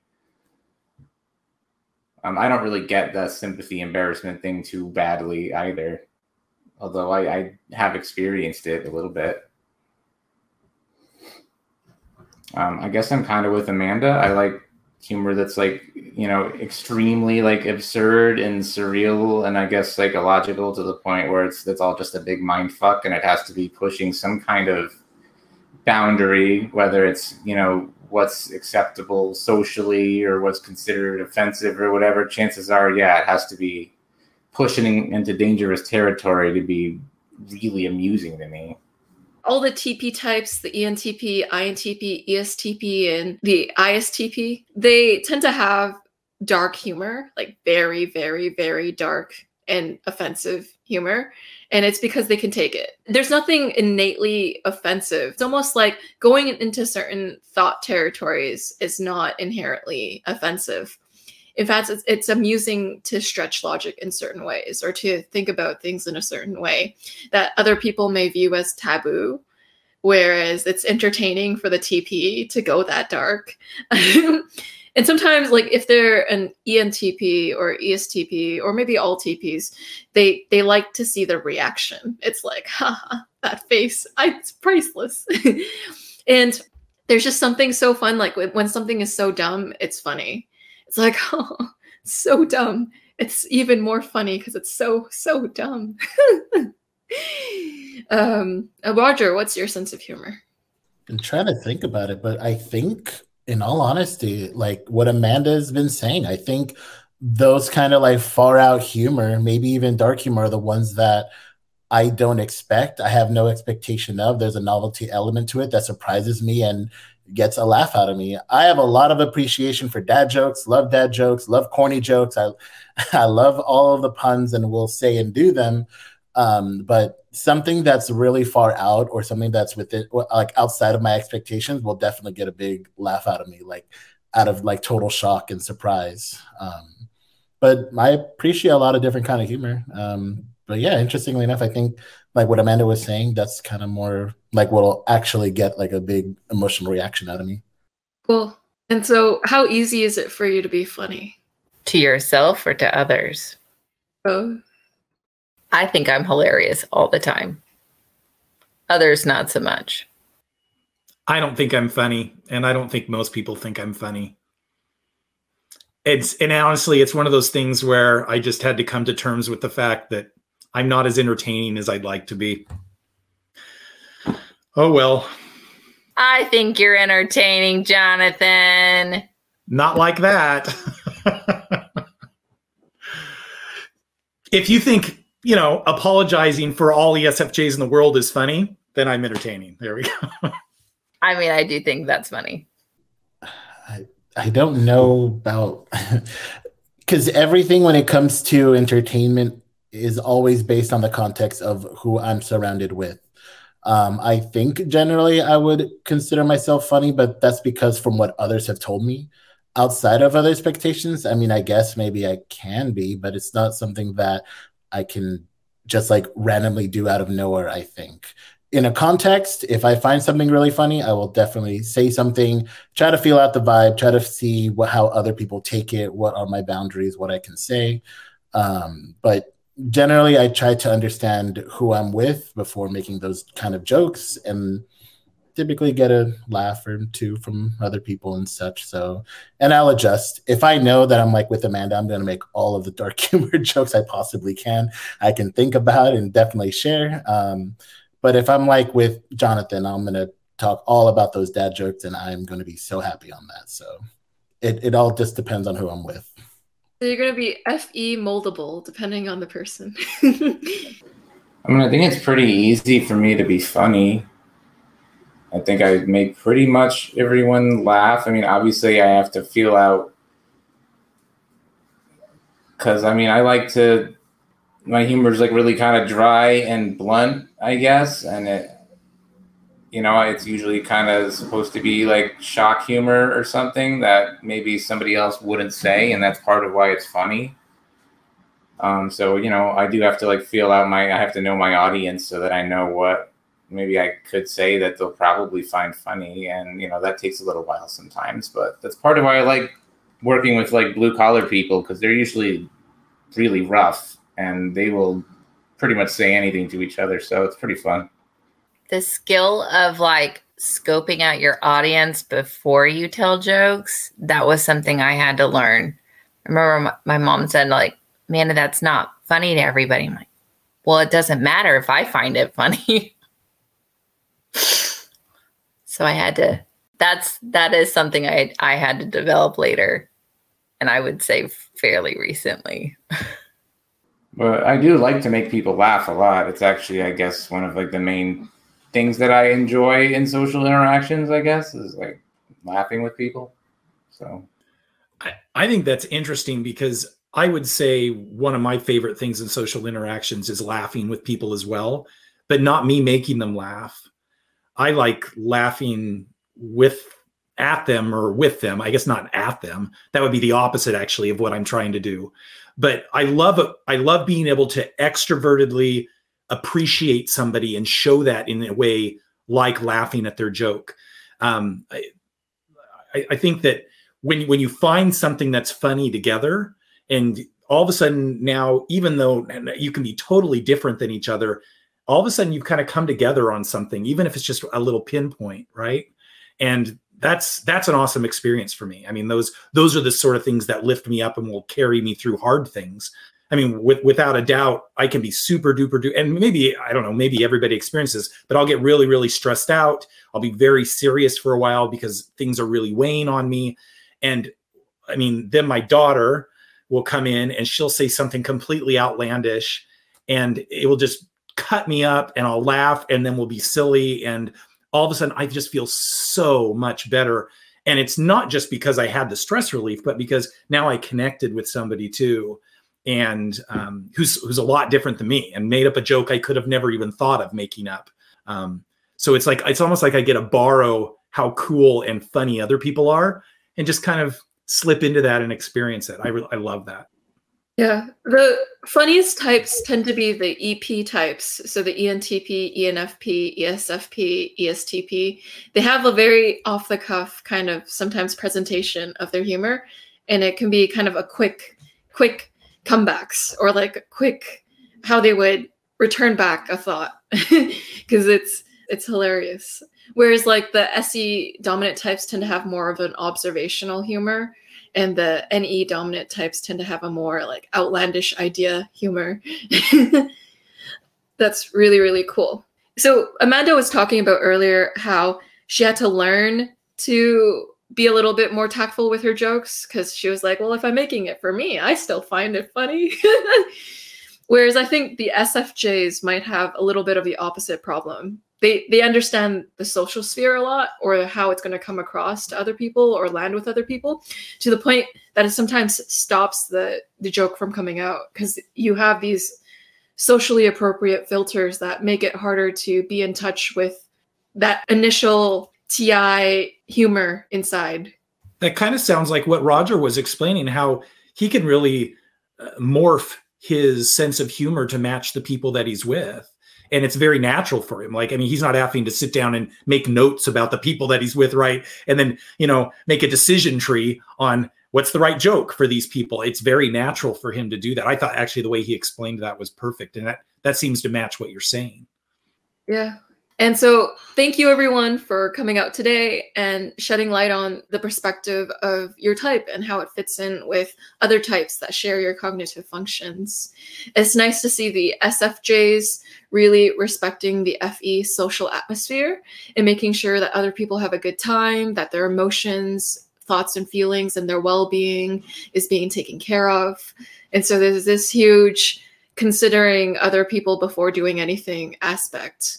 Um, I don't really get the sympathy embarrassment thing too badly either. although I, I have experienced it a little bit. Um, I guess I'm kind of with Amanda. I like humor that's like you know extremely like absurd and surreal and I guess psychological to the point where it's it's all just a big mind fuck and it has to be pushing some kind of boundary, whether it's you know what's acceptable socially or what's considered offensive or whatever. Chances are, yeah, it has to be pushing into dangerous territory to be really amusing to me all the TP types, the ENTP, INTP, ESTP, and the ISTP, they tend to have dark humor, like very, very, very dark and offensive humor. And it's because they can take it. There's nothing innately offensive. It's almost like going into certain thought territories is not inherently offensive in fact it's, it's amusing to stretch logic in certain ways or to think about things in a certain way that other people may view as taboo whereas it's entertaining for the tp to go that dark. And sometimes like if they're an entp or estp or maybe all tps they they like to see the reaction. It's like haha that face I, it's priceless. And there's just something so fun like when something is so dumb it's funny it's like, oh, so dumb. It's even more funny because it's so, so dumb. um, uh, Roger, what's your sense of humor? I'm trying to think about it, but I think, in all honesty, like what Amanda has been saying, I think those kind of like far out humor, maybe even dark humor, are the ones that I don't expect. I have no expectation of. There's a novelty element to it that surprises me and gets a laugh out of me. I have a lot of appreciation for dad jokes, love dad jokes, love corny jokes. I I love all of the puns and will say and do them. Um, but something that's really far out or something that's within like outside of my expectations will definitely get a big laugh out of me, like out of like total shock and surprise. Um, but I appreciate a lot of different kind of humor. Um, but yeah, interestingly enough, I think like what Amanda was saying, that's kind of more like what'll actually get like a big emotional reaction out of me. Cool. And so, how easy is it for you to be funny? To yourself or to others? Both. I think I'm hilarious all the time. Others, not so much. I don't think I'm funny, and I don't think most people think I'm funny. It's and honestly, it's one of those things where I just had to come to terms with the fact that I'm not as entertaining as I'd like to be. Oh well. I think you're entertaining, Jonathan. Not like that. if you think, you know, apologizing for all ESFJs in the world is funny, then I'm entertaining. There we go. I mean, I do think that's funny. I, I don't know about because everything when it comes to entertainment is always based on the context of who I'm surrounded with. Um, I think generally I would consider myself funny, but that's because from what others have told me, outside of other expectations, I mean, I guess maybe I can be, but it's not something that I can just like randomly do out of nowhere. I think in a context, if I find something really funny, I will definitely say something, try to feel out the vibe, try to see what how other people take it, what are my boundaries, what I can say. Um, but generally I try to understand who I'm with before making those kind of jokes and typically get a laugh or two from other people and such. So, and I'll adjust. If I know that I'm like with Amanda, I'm going to make all of the dark humor jokes I possibly can, I can think about and definitely share. Um, but if I'm like with Jonathan, I'm going to talk all about those dad jokes and I'm going to be so happy on that. So it, it all just depends on who I'm with. So you're going to be FE moldable depending on the person. I mean, I think it's pretty easy for me to be funny. I think I make pretty much everyone laugh. I mean, obviously, I have to feel out because I mean, I like to. My humor is like really kind of dry and blunt, I guess, and it you know, it's usually kind of supposed to be like shock humor or something that maybe somebody else wouldn't say, and that's part of why it's funny. Um, so you know, I do have to like feel out my, I have to know my audience so that I know what maybe I could say that they'll probably find funny, and you know, that takes a little while sometimes, but that's part of why I like working with like blue collar people because they're usually really rough and they will pretty much say anything to each other, so it's pretty fun. The skill of like scoping out your audience before you tell jokes, that was something I had to learn. I remember my, my mom said, like, Amanda, that's not funny to everybody. I'm like, well, it doesn't matter if I find it funny. so I had to that's that is something I I had to develop later. And I would say fairly recently. but I do like to make people laugh a lot. It's actually, I guess, one of like the main things that I enjoy in social interactions, I guess, is like laughing with people. So I, I think that's interesting because I would say one of my favorite things in social interactions is laughing with people as well, but not me making them laugh. I like laughing with at them or with them. I guess not at them. That would be the opposite actually of what I'm trying to do. But I love I love being able to extrovertedly appreciate somebody and show that in a way like laughing at their joke. Um, I, I think that when when you find something that's funny together, and all of a sudden now, even though you can be totally different than each other, all of a sudden you've kind of come together on something, even if it's just a little pinpoint, right? And that's that's an awesome experience for me. I mean, those those are the sort of things that lift me up and will carry me through hard things. I mean, with, without a doubt, I can be super duper duper, and maybe I don't know, maybe everybody experiences, but I'll get really really stressed out. I'll be very serious for a while because things are really weighing on me, and I mean, then my daughter will come in and she'll say something completely outlandish, and it will just cut me up, and I'll laugh, and then we'll be silly, and all of a sudden I just feel so much better. And it's not just because I had the stress relief, but because now I connected with somebody too and um, who's who's a lot different than me and made up a joke I could have never even thought of making up. Um, so it's like it's almost like I get to borrow how cool and funny other people are and just kind of slip into that and experience it. I re- I love that. Yeah, the funniest types tend to be the EP types. So the ENTP, ENFP, ESFP, ESTP. They have a very off the cuff kind of sometimes presentation of their humor, and it can be kind of a quick, quick comebacks or like quick how they would return back a thought because it's it's hilarious. Whereas like the SE dominant types tend to have more of an observational humor and the NE dominant types tend to have a more like outlandish idea humor. That's really, really cool. So Amanda was talking about earlier how she had to learn to be a little bit more tactful with her jokes because she was like, well, if I'm making it for me, I still find it funny. Whereas I think the SFJs might have a little bit of the opposite problem they they understand the social sphere a lot or how it's going to come across to other people or land with other people to the point that it sometimes stops the the joke from coming out because you have these socially appropriate filters that make it harder to be in touch with that initial ti humor inside that kind of sounds like what roger was explaining how he can really uh, morph his sense of humor to match the people that he's with and it's very natural for him. Like, I mean, he's not having to sit down and make notes about the people that he's with, right? And then, you know, make a decision tree on what's the right joke for these people. It's very natural for him to do that. I thought actually the way he explained that was perfect. And that that seems to match what you're saying. Yeah. And so, thank you everyone for coming out today and shedding light on the perspective of your type and how it fits in with other types that share your cognitive functions. It's nice to see the SFJs really respecting the FE social atmosphere and making sure that other people have a good time, that their emotions, thoughts, and feelings and their well being is being taken care of. And so, there's this huge considering other people before doing anything aspect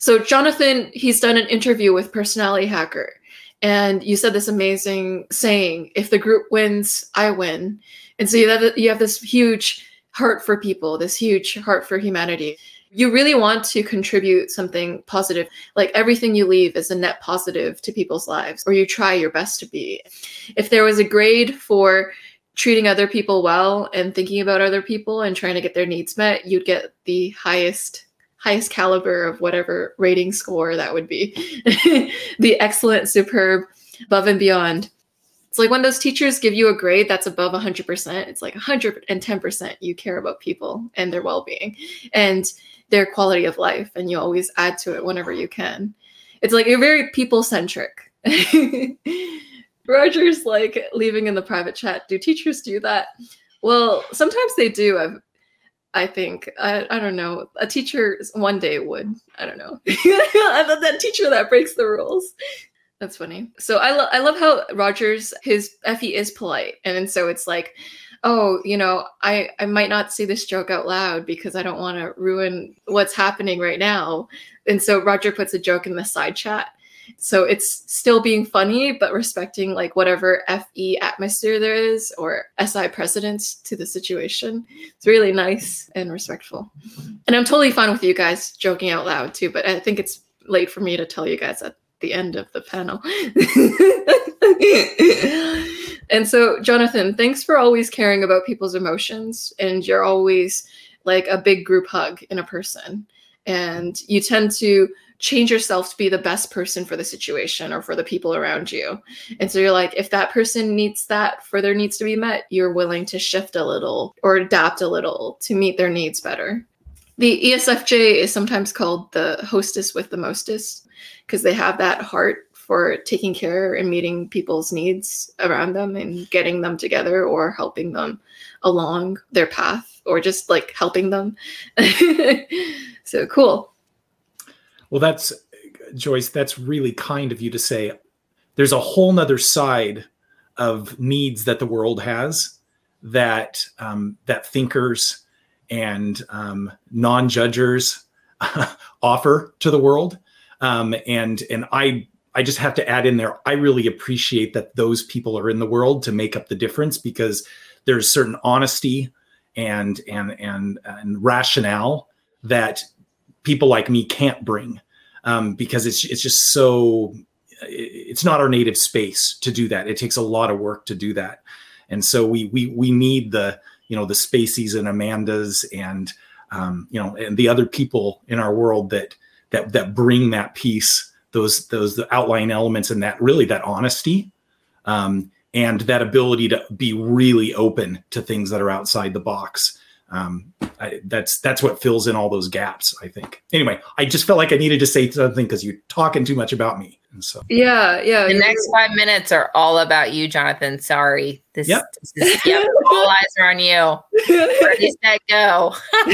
so Jonathan, he's done an interview with Personality Hacker, and you said this amazing saying: "If the group wins, I win." And so you have you have this huge heart for people, this huge heart for humanity. You really want to contribute something positive. Like everything you leave is a net positive to people's lives, or you try your best to be. If there was a grade for treating other people well and thinking about other people and trying to get their needs met, you'd get the highest highest caliber of whatever rating score that would be. the excellent, superb, above and beyond. It's like when those teachers give you a grade that's above 100%, it's like 110% you care about people and their well being and their quality of life. And you always add to it whenever you can. It's like you're very people centric. Roger's like leaving in the private chat. Do teachers do that? Well, sometimes they do. I've, I think I, I don't know. A teacher one day would. I don't know. I love that teacher that breaks the rules. That's funny. So I love I love how Rogers his FE is polite, and so it's like, oh, you know, I I might not say this joke out loud because I don't want to ruin what's happening right now, and so Roger puts a joke in the side chat, so it's still being funny, but respecting like whatever FE atmosphere there is or SI precedence to the situation. It's really nice and respectful. And I'm totally fine with you guys joking out loud too, but I think it's late for me to tell you guys at the end of the panel. and so, Jonathan, thanks for always caring about people's emotions. And you're always like a big group hug in a person. And you tend to change yourself to be the best person for the situation or for the people around you. And so you're like, if that person needs that for their needs to be met, you're willing to shift a little or adapt a little to meet their needs better. The ESFJ is sometimes called the hostess with the mostest because they have that heart for taking care and meeting people's needs around them and getting them together or helping them along their path or just like helping them. so cool. Well, that's Joyce. That's really kind of you to say. There's a whole nother side of needs that the world has that um, that thinkers and um, non-judgers offer to the world, um, and and I I just have to add in there. I really appreciate that those people are in the world to make up the difference because there's certain honesty and and and and rationale that people like me can't bring um, because it's it's just so it's not our native space to do that. It takes a lot of work to do that, and so we we we need the you know the Spaceys and Amandas and um, you know and the other people in our world that that that bring that piece those those the outline elements and that really that honesty um, and that ability to be really open to things that are outside the box um, I, that's that's what fills in all those gaps. I think. Anyway, I just felt like I needed to say something because you're talking too much about me, and so yeah, yeah. The next five minutes are all about you, Jonathan. Sorry, this, yep. this is yep, all eyes are on you. Ready, set, go.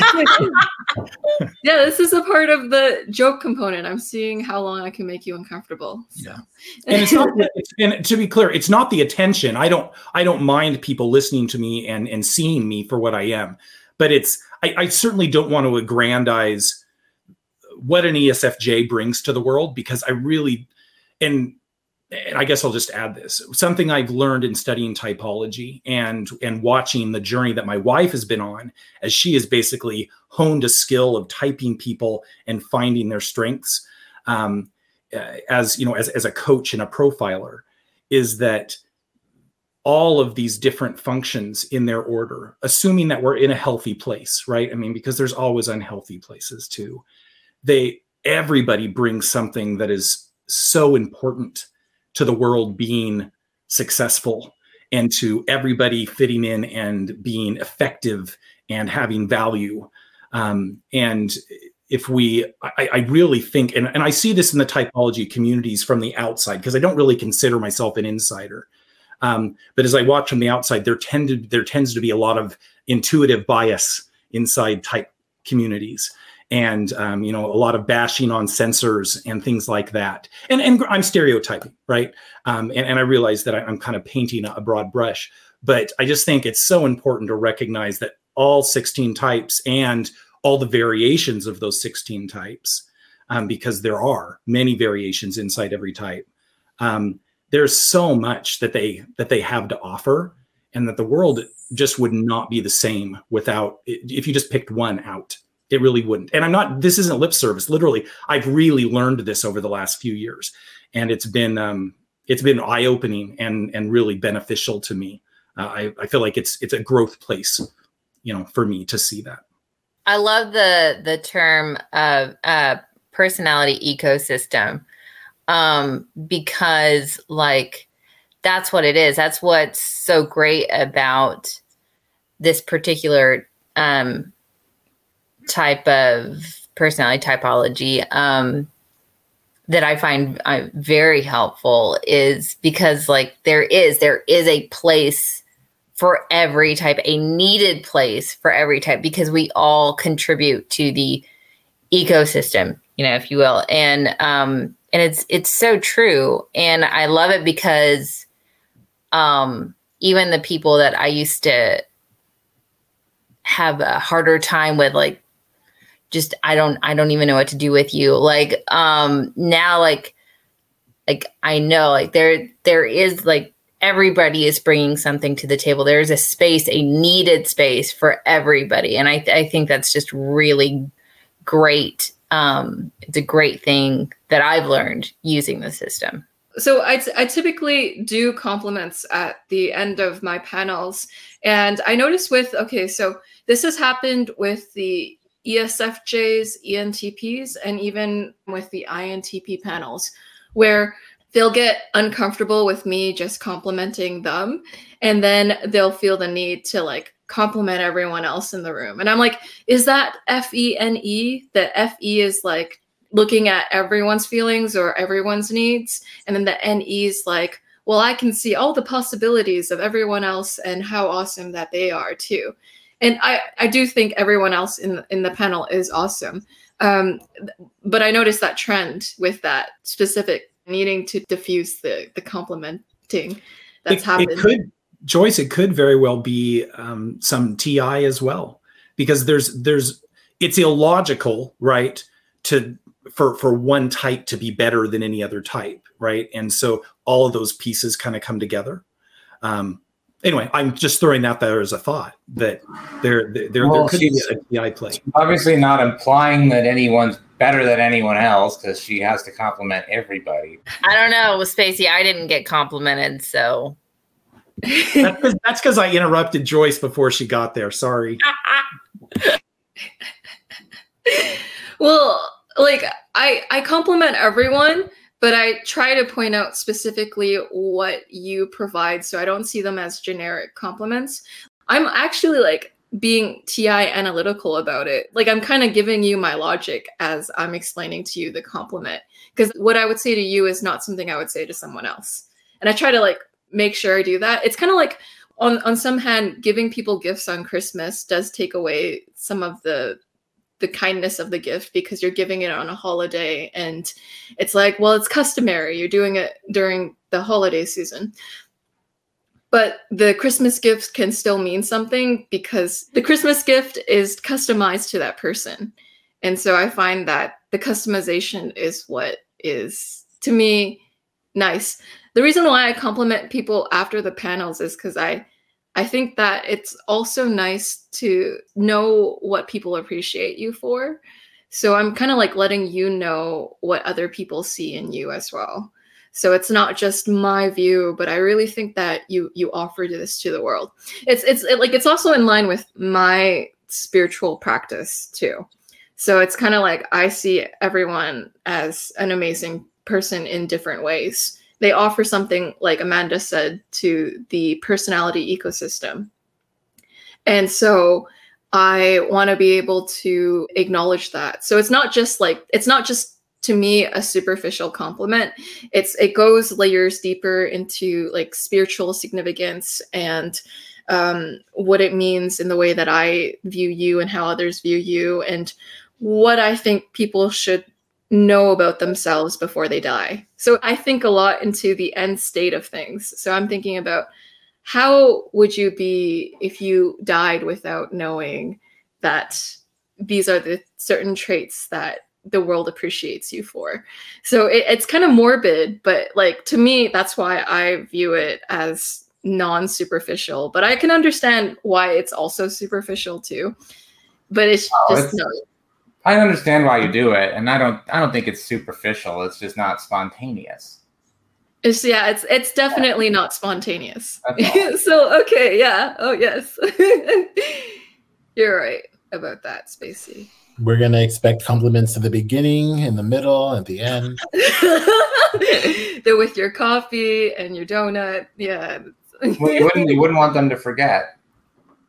yeah, this is a part of the joke component. I'm seeing how long I can make you uncomfortable. So. Yeah, and it's not. It's, and to be clear, it's not the attention. I don't. I don't mind people listening to me and and seeing me for what I am but it's I, I certainly don't want to aggrandize what an ESFJ brings to the world because I really and and I guess I'll just add this. Something I've learned in studying typology and and watching the journey that my wife has been on as she has basically honed a skill of typing people and finding their strengths um, as you know as, as a coach and a profiler is that all of these different functions in their order, assuming that we're in a healthy place, right? I mean, because there's always unhealthy places too. They everybody brings something that is so important to the world being successful and to everybody fitting in and being effective and having value. Um, and if we, I, I really think, and, and I see this in the typology communities from the outside, because I don't really consider myself an insider um, but as I watch from the outside, there tended there tends to be a lot of intuitive bias inside type communities and um, you know a lot of bashing on sensors and things like that. And and i'm stereotyping right? Um, and, and i realize that I, am kind of painting a broad brush but i just think it's so important to recognize that all 16 types and all the variations of those 16 types um, because there are many variations inside every type. Um, there's so much that they that they have to offer and that the world just would not be the same without if you just picked one out it really wouldn't. And i'm not this isn't lip service. Literally i've really learned this over the last few years. And it's been um it's been eye-opening and and really beneficial to me. Uh, i i feel like it's it's a growth place you know for me to see that. I love the the term of uh personality ecosystem um, because like that's what it is. That's what's so great about this particular um, type of personality typology um, that I find uh, very helpful is because like there is there is a place for every type, a needed place for every type because we all contribute to the ecosystem, you know, if you will. And um and it's it's so true and I love it because um even the people that I used to have a harder time with like just I don't I don't even know what to do with you. Like um now like like I know like there there is like everybody is bringing something to the table. There's a space, a needed space for everybody. And I, I think that's just really great. Um, it's a great thing that I've learned using the system. So I, t- I typically do compliments at the end of my panels. And I notice with, okay, so this has happened with the ESFJs, ENTPs, and even with the INTP panels, where they'll get uncomfortable with me just complimenting them and then they'll feel the need to like compliment everyone else in the room. And i'm like is that f-e-n-e that f-e is like looking at everyone's feelings or everyone's needs. And then the n-e is like well i can see all the possibilities of everyone else and how awesome that they are too. And i i do think everyone else in in the panel is awesome. Um, but i noticed that trend with that specific needing to diffuse the the complimenting that's it, happened. It could, Joyce, it could very well be um, some TI as well, because there's there's it's illogical, right, to for for one type to be better than any other type, right, and so all of those pieces kind of come together. Um, anyway, I'm just throwing that there as a thought that there there, well, there could be a TI play. Obviously, not implying that anyone's better than anyone else because she has to compliment everybody. I don't know, Spacey. I didn't get complimented, so that's because I interrupted Joyce before she got there. Sorry. well, like I I compliment everyone, but I try to point out specifically what you provide so I don't see them as generic compliments. I'm actually like being TI analytical about it. Like I'm kind of giving you my logic as I'm explaining to you the compliment. Because what I would say to you is not something I would say to someone else. And I try to like make sure I do that. It's kind of like on on some hand, giving people gifts on Christmas does take away some of the the kindness of the gift because you're giving it on a holiday and it's like well it's customary you're doing it during the holiday season but the Christmas gift can still mean something because the Christmas gift is customized to that person. And so I find that the customization is what is, to me, nice. The reason why I compliment people after the panels is because I, I think that it's also nice to know what people appreciate you for. So I'm kind of like letting you know what other people see in you as well. So it's not just my view, but I really think that you you offer this to the world. It's it's it, like it's also in line with my spiritual practice too. So it's kind of like I see everyone as an amazing person in different ways. They offer something like Amanda said to the personality ecosystem. And so I want to be able to acknowledge that. So it's not just like it's not just to me a superficial compliment it's it goes layers deeper into like spiritual significance and um, what it means in the way that i view you and how others view you and what i think people should know about themselves before they die so i think a lot into the end state of things so i'm thinking about how would you be if you died without knowing that these are the certain traits that the world appreciates you for. So it, it's kind of morbid, but like to me, that's why I view it as non superficial. But I can understand why it's also superficial too. But it's oh, just. It's, I understand why you do it, and I don't. I don't think it's superficial. It's just not spontaneous. It's yeah. It's it's definitely not spontaneous. so okay, yeah. Oh yes, you're right. about that, Spacey? We're gonna expect compliments at the beginning, in the middle, at the end. They're with your coffee and your donut. Yeah. You, wouldn't, you wouldn't want them to forget.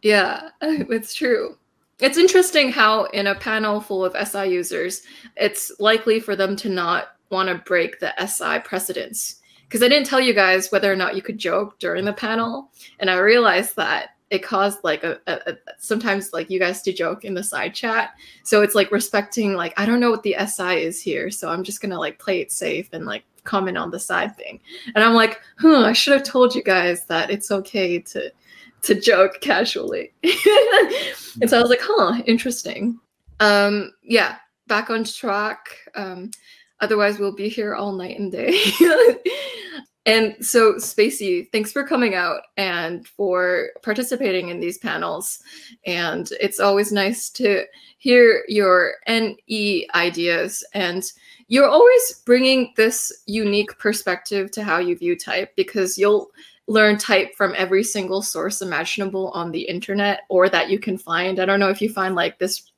Yeah, it's true. It's interesting how, in a panel full of SI users, it's likely for them to not want to break the SI precedence. Because I didn't tell you guys whether or not you could joke during the panel. And I realized that it caused like a, a, a, sometimes like you guys to joke in the side chat so it's like respecting like i don't know what the si is here so i'm just gonna like play it safe and like comment on the side thing and i'm like huh i should have told you guys that it's okay to to joke casually and so i was like huh interesting um yeah back on track um otherwise we'll be here all night and day And so, Spacey, thanks for coming out and for participating in these panels. And it's always nice to hear your NE ideas. And you're always bringing this unique perspective to how you view type because you'll learn type from every single source imaginable on the internet or that you can find. I don't know if you find like this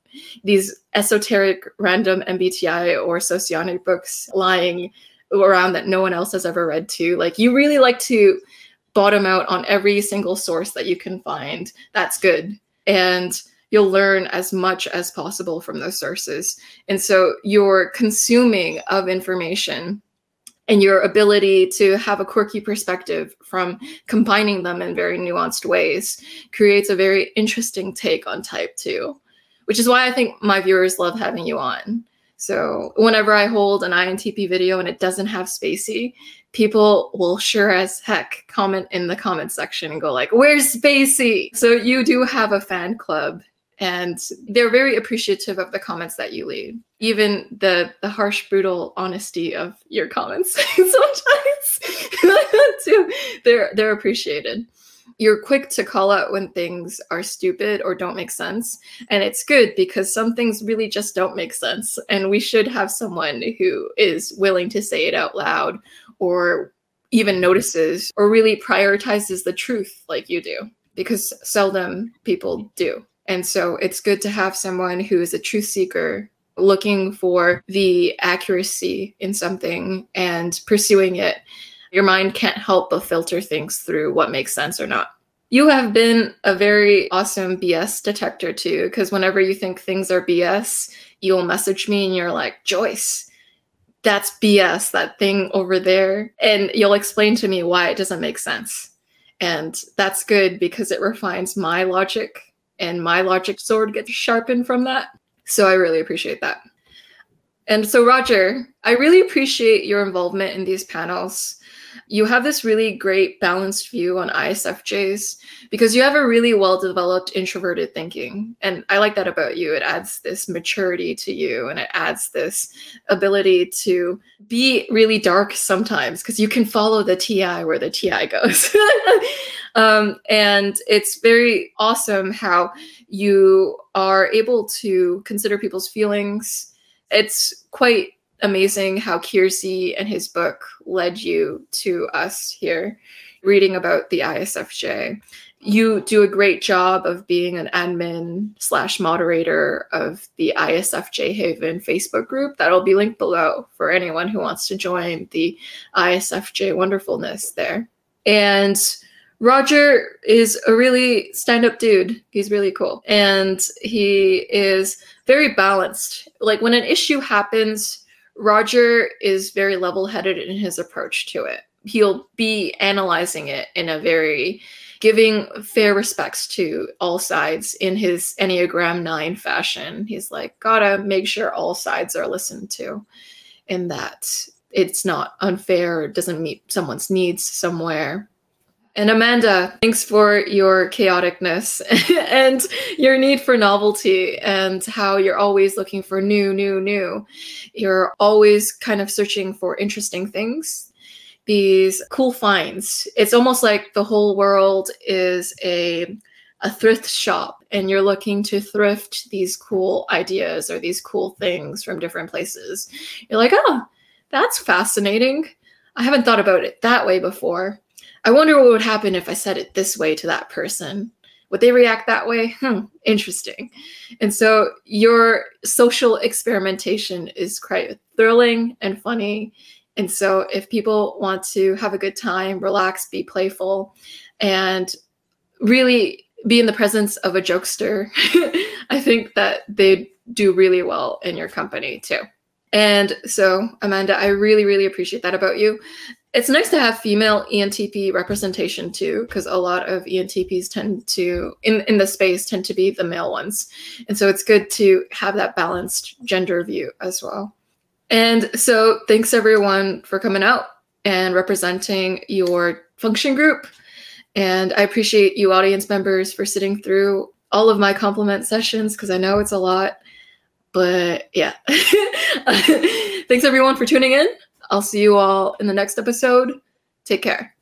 these esoteric random MBTI or socionic books lying around that no one else has ever read too. Like you really like to bottom out on every single source that you can find. That's good. And you'll learn as much as possible from those sources. And so your consuming of information and your ability to have a quirky perspective from combining them in very nuanced ways creates a very interesting take on type too, which is why I think my viewers love having you on so whenever I hold an INTP video and it doesn't have Spacey, people will sure as heck comment in the comment section and go like, "Where's Spacey?" So you do have a fan club, and they're very appreciative of the comments that you leave, even the the harsh, brutal honesty of your comments. Sometimes, too, they're they're appreciated you're quick to call out when things are stupid or don't make sense. And it's good because some things really just don't make sense. And we should have someone who is willing to say it out loud or even notices or really prioritizes the truth like you do, because seldom people do. And so it's good to have someone who is a truth seeker looking for the accuracy in something and pursuing it your mind can't help but filter things through what makes sense or not. You have been a very awesome BS detector too, because whenever you think things are BS, you'll message me and you're like, Joyce, that's BS, that thing over there. And you'll explain to me why it doesn't make sense. And that's good because it refines my logic and my logic sword gets sharpened from that. So I really appreciate that. And so, Roger, I really appreciate your involvement in these panels you have this really great balanced view on ISFJs because you have a really well developed introverted thinking. And I like that about you. It adds this maturity to you and it adds this ability to be really dark sometimes because you can follow the TI where the TI goes. um, and it's very awesome how you are able to consider people's feelings. It's quite amazing how Keirsey and his book led you to us here reading about the ISFJ. You do a great job of being an admin slash moderator of the ISFJ Haven Facebook group. That'll be linked below for anyone who wants to join the ISFJ wonderfulness there. And Roger is a really stand up dude. He's really cool. And he is very balanced. Like when an issue happens, Roger is very level headed in his approach to it. He'll be analyzing it in a very giving fair respects to all sides in his Enneagram 9 fashion. He's like, gotta make sure all sides are listened to, and that it's not unfair, doesn't meet someone's needs somewhere. And Amanda, thanks for your chaoticness and your need for novelty and how you're always looking for new, new, new. You're always kind of searching for interesting things, these cool finds. It's almost like the whole world is a a thrift shop and you're looking to thrift these cool ideas or these cool things from different places. You're like, "Oh, that's fascinating. I haven't thought about it that way before." I wonder what would happen if I said it this way to that person. would they react that way? Hmm, interesting. And so your social experimentation is quite thrilling and funny. And so if people want to have a good time, relax, be playful, and really be in the presence of a jokester, I think that they do really well in your company too. And so, Amanda, I really, really appreciate that about you. It's nice to have female ENTP representation too, because a lot of ENTPs tend to, in, in the space, tend to be the male ones. And so it's good to have that balanced gender view as well. And so, thanks everyone for coming out and representing your function group. And I appreciate you, audience members, for sitting through all of my compliment sessions because I know it's a lot. But yeah. Thanks everyone for tuning in. I'll see you all in the next episode. Take care.